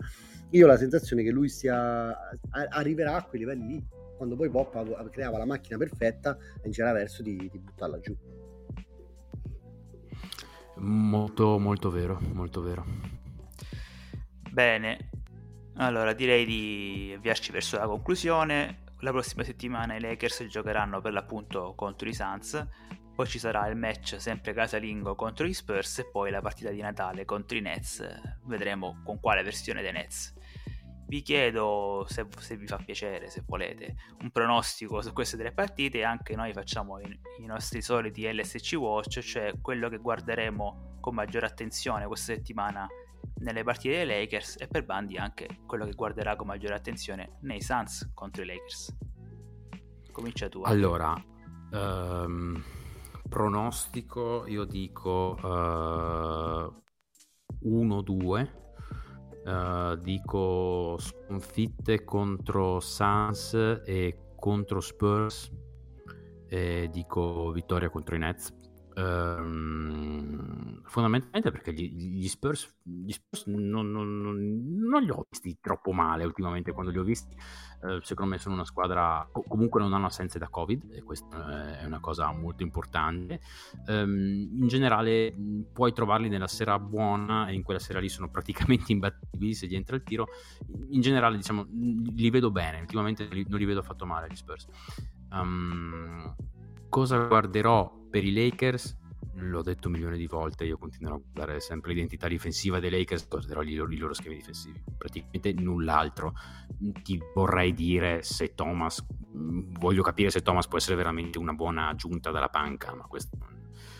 Io ho la sensazione che lui sia, arriverà a quei livelli lì, quando poi Pop creava la macchina perfetta e c'era verso di, di buttarla giù. Molto, molto vero, molto vero. Bene, allora direi di avviarci verso la conclusione. La prossima settimana i Lakers giocheranno per l'appunto contro i Suns poi ci sarà il match sempre casalingo contro gli Spurs e poi la partita di Natale contro i Nets. Vedremo con quale versione dei Nets. Vi chiedo se, se vi fa piacere, se volete, un pronostico su queste tre partite e anche noi facciamo i, i nostri soliti LSC Watch, cioè quello che guarderemo con maggiore attenzione questa settimana nelle partite dei Lakers e per Bandi anche quello che guarderà con maggiore attenzione nei Suns contro i Lakers. Comincia tu. Allora, um, pronostico io dico uh, eh, 1-2 uh, eh, dico sconfitte contro Suns e contro Spurs e dico vittoria contro i Nets Um, fondamentalmente perché gli, gli, Spurs, gli Spurs non, non, non, non, li ho visti troppo male ultimamente quando li ho visti. Uh, secondo me sono una squadra comunque non hanno assenze da covid e questa è una cosa molto importante. Um, in generale puoi trovarli nella sera buona e in quella sera lì sono praticamente imbattibili se gli entra il tiro. In generale diciamo li vedo bene. Ultimamente non li vedo affatto male gli Spurs. Um, cosa guarderò per i Lakers, l'ho detto milioni di volte, io continuerò a guardare sempre l'identità difensiva dei Lakers, guarderò i loro, i loro schemi difensivi, praticamente null'altro. Ti vorrei dire se Thomas, mm, voglio capire se Thomas può essere veramente una buona aggiunta dalla panca, ma questo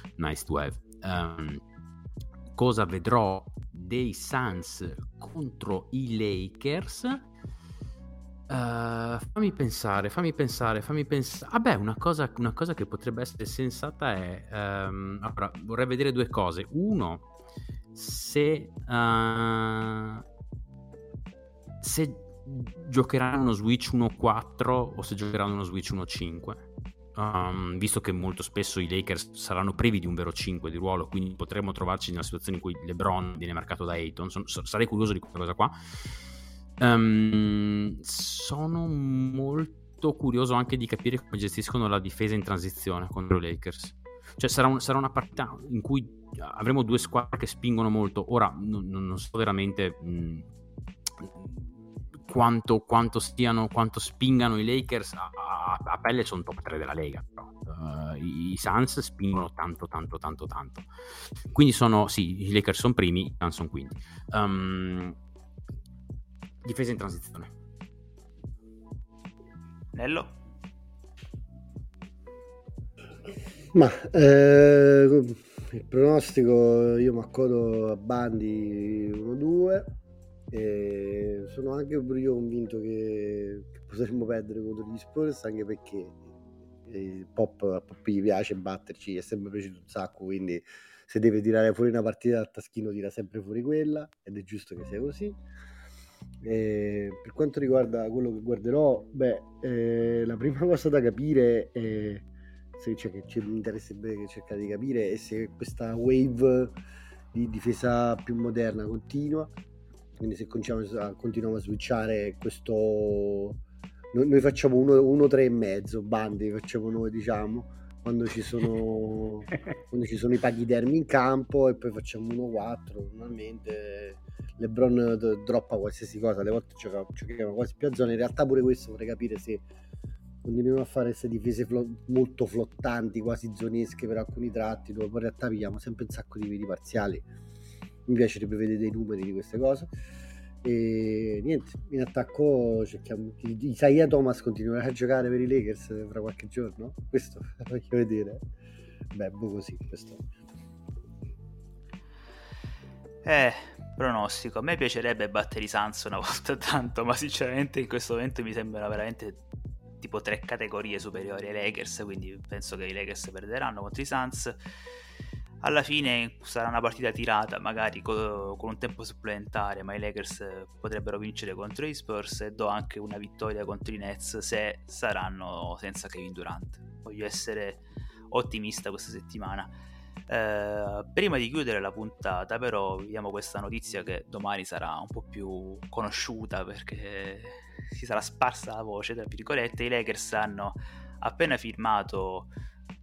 è nice to have. Um, cosa vedrò dei Suns contro i Lakers? Uh, fammi pensare, fammi pensare, fammi pensare. Ah beh, una cosa, una cosa che potrebbe essere sensata è... Um, allora, vorrei vedere due cose. Uno, se... Uh, se giocheranno uno Switch 1.4 o se giocheranno uno Switch 1.5. Um, visto che molto spesso i Lakers saranno privi di un vero 5 di ruolo, quindi potremmo trovarci nella situazione in cui LeBron viene marcato da Ayton. Sarei curioso di questa cosa qua. Um, sono molto curioso anche di capire come gestiscono la difesa in transizione contro i Lakers. Cioè sarà, un, sarà una partita in cui avremo due squadre che spingono molto. Ora non, non so veramente mh, quanto, quanto, stiano, quanto spingano i Lakers. A, a, a pelle sono top 3 della Lega. Però. Uh, i, Suns spingono tanto, tanto, tanto, tanto. Quindi sono, sì, i Lakers sono primi, i Suns sono quinti. Um, difesa in transizione. Nello? Ma eh, il pronostico io mi accodo a Bandi 1-2 e sono anche io convinto che, che potremmo perdere contro gli Spurs anche perché il pop, a Pop gli piace batterci, è sempre piaciuto un sacco, quindi se deve tirare fuori una partita dal taschino tira sempre fuori quella ed è giusto che sia così. E per quanto riguarda quello che guarderò, beh, eh, la prima cosa da capire è se, cioè, che ci interesserebbe cercare di capire è se questa wave di difesa più moderna continua. Quindi se continuiamo a, continuiamo a switchare questo noi, noi facciamo 1-3 e mezzo bandi facciamo noi diciamo quando ci sono quando ci sono i paghidermi in campo e poi facciamo 1-4 normalmente Lebron droppa qualsiasi cosa alle volte gioca, giochiamo quasi più a zona in realtà pure questo vorrei capire se continuiamo a fare queste difese flo- molto flottanti, quasi zonesche per alcuni tratti, dove poi in realtà pigliamo sempre un sacco di veri parziali. Mi piacerebbe vedere dei numeri di queste cose. E niente, in attacco cerchiamo. Isaiah Thomas continuerà a giocare per i Lakers fra qualche giorno? Questo voglio vedere. Beh, boh così questo. Eh, pronostico. A me piacerebbe battere i Sans una volta tanto, ma sinceramente in questo momento mi sembra veramente tipo tre categorie superiori ai Lakers, quindi penso che i Lakers perderanno contro i Suns. Alla fine sarà una partita tirata, magari con, con un tempo supplementare, ma i Lakers potrebbero vincere contro i Spurs e do anche una vittoria contro i Nets se saranno senza Kevin Durant. Voglio essere ottimista questa settimana. Eh, prima di chiudere la puntata, però, vediamo questa notizia che domani sarà un po' più conosciuta perché si sarà sparsa la voce, tra virgolette, i Lakers hanno appena firmato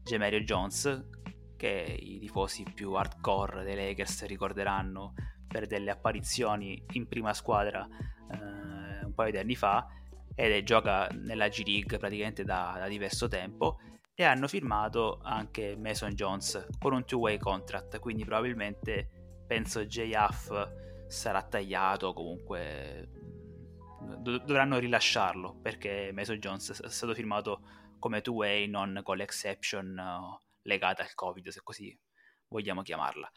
Gemerio Jones, che i tifosi più hardcore dei Lakers ricorderanno per delle apparizioni in prima squadra eh, un paio di anni fa, ed gioca nella G League praticamente da, da diverso tempo e hanno firmato anche Mason Jones con un two-way contract, quindi probabilmente penso JF sarà tagliato comunque dovranno rilasciarlo perché Mason Jones è stato firmato come two-way, non con l'exception uh, legata al Covid, se così vogliamo chiamarla.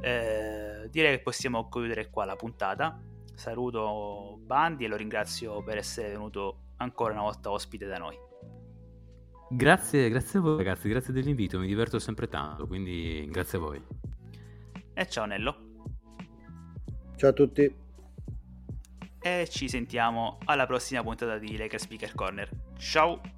Eh, direi che possiamo chiudere qua la puntata. Saluto Bandi e lo ringrazio per essere venuto ancora una volta ospite da noi. Grazie, grazie a voi ragazzi, grazie dell'invito, mi diverto sempre tanto, quindi grazie a voi. E ciao Nello. Ciao a tutti e ci sentiamo alla prossima puntata di Lakers Speaker Corner. Ciao!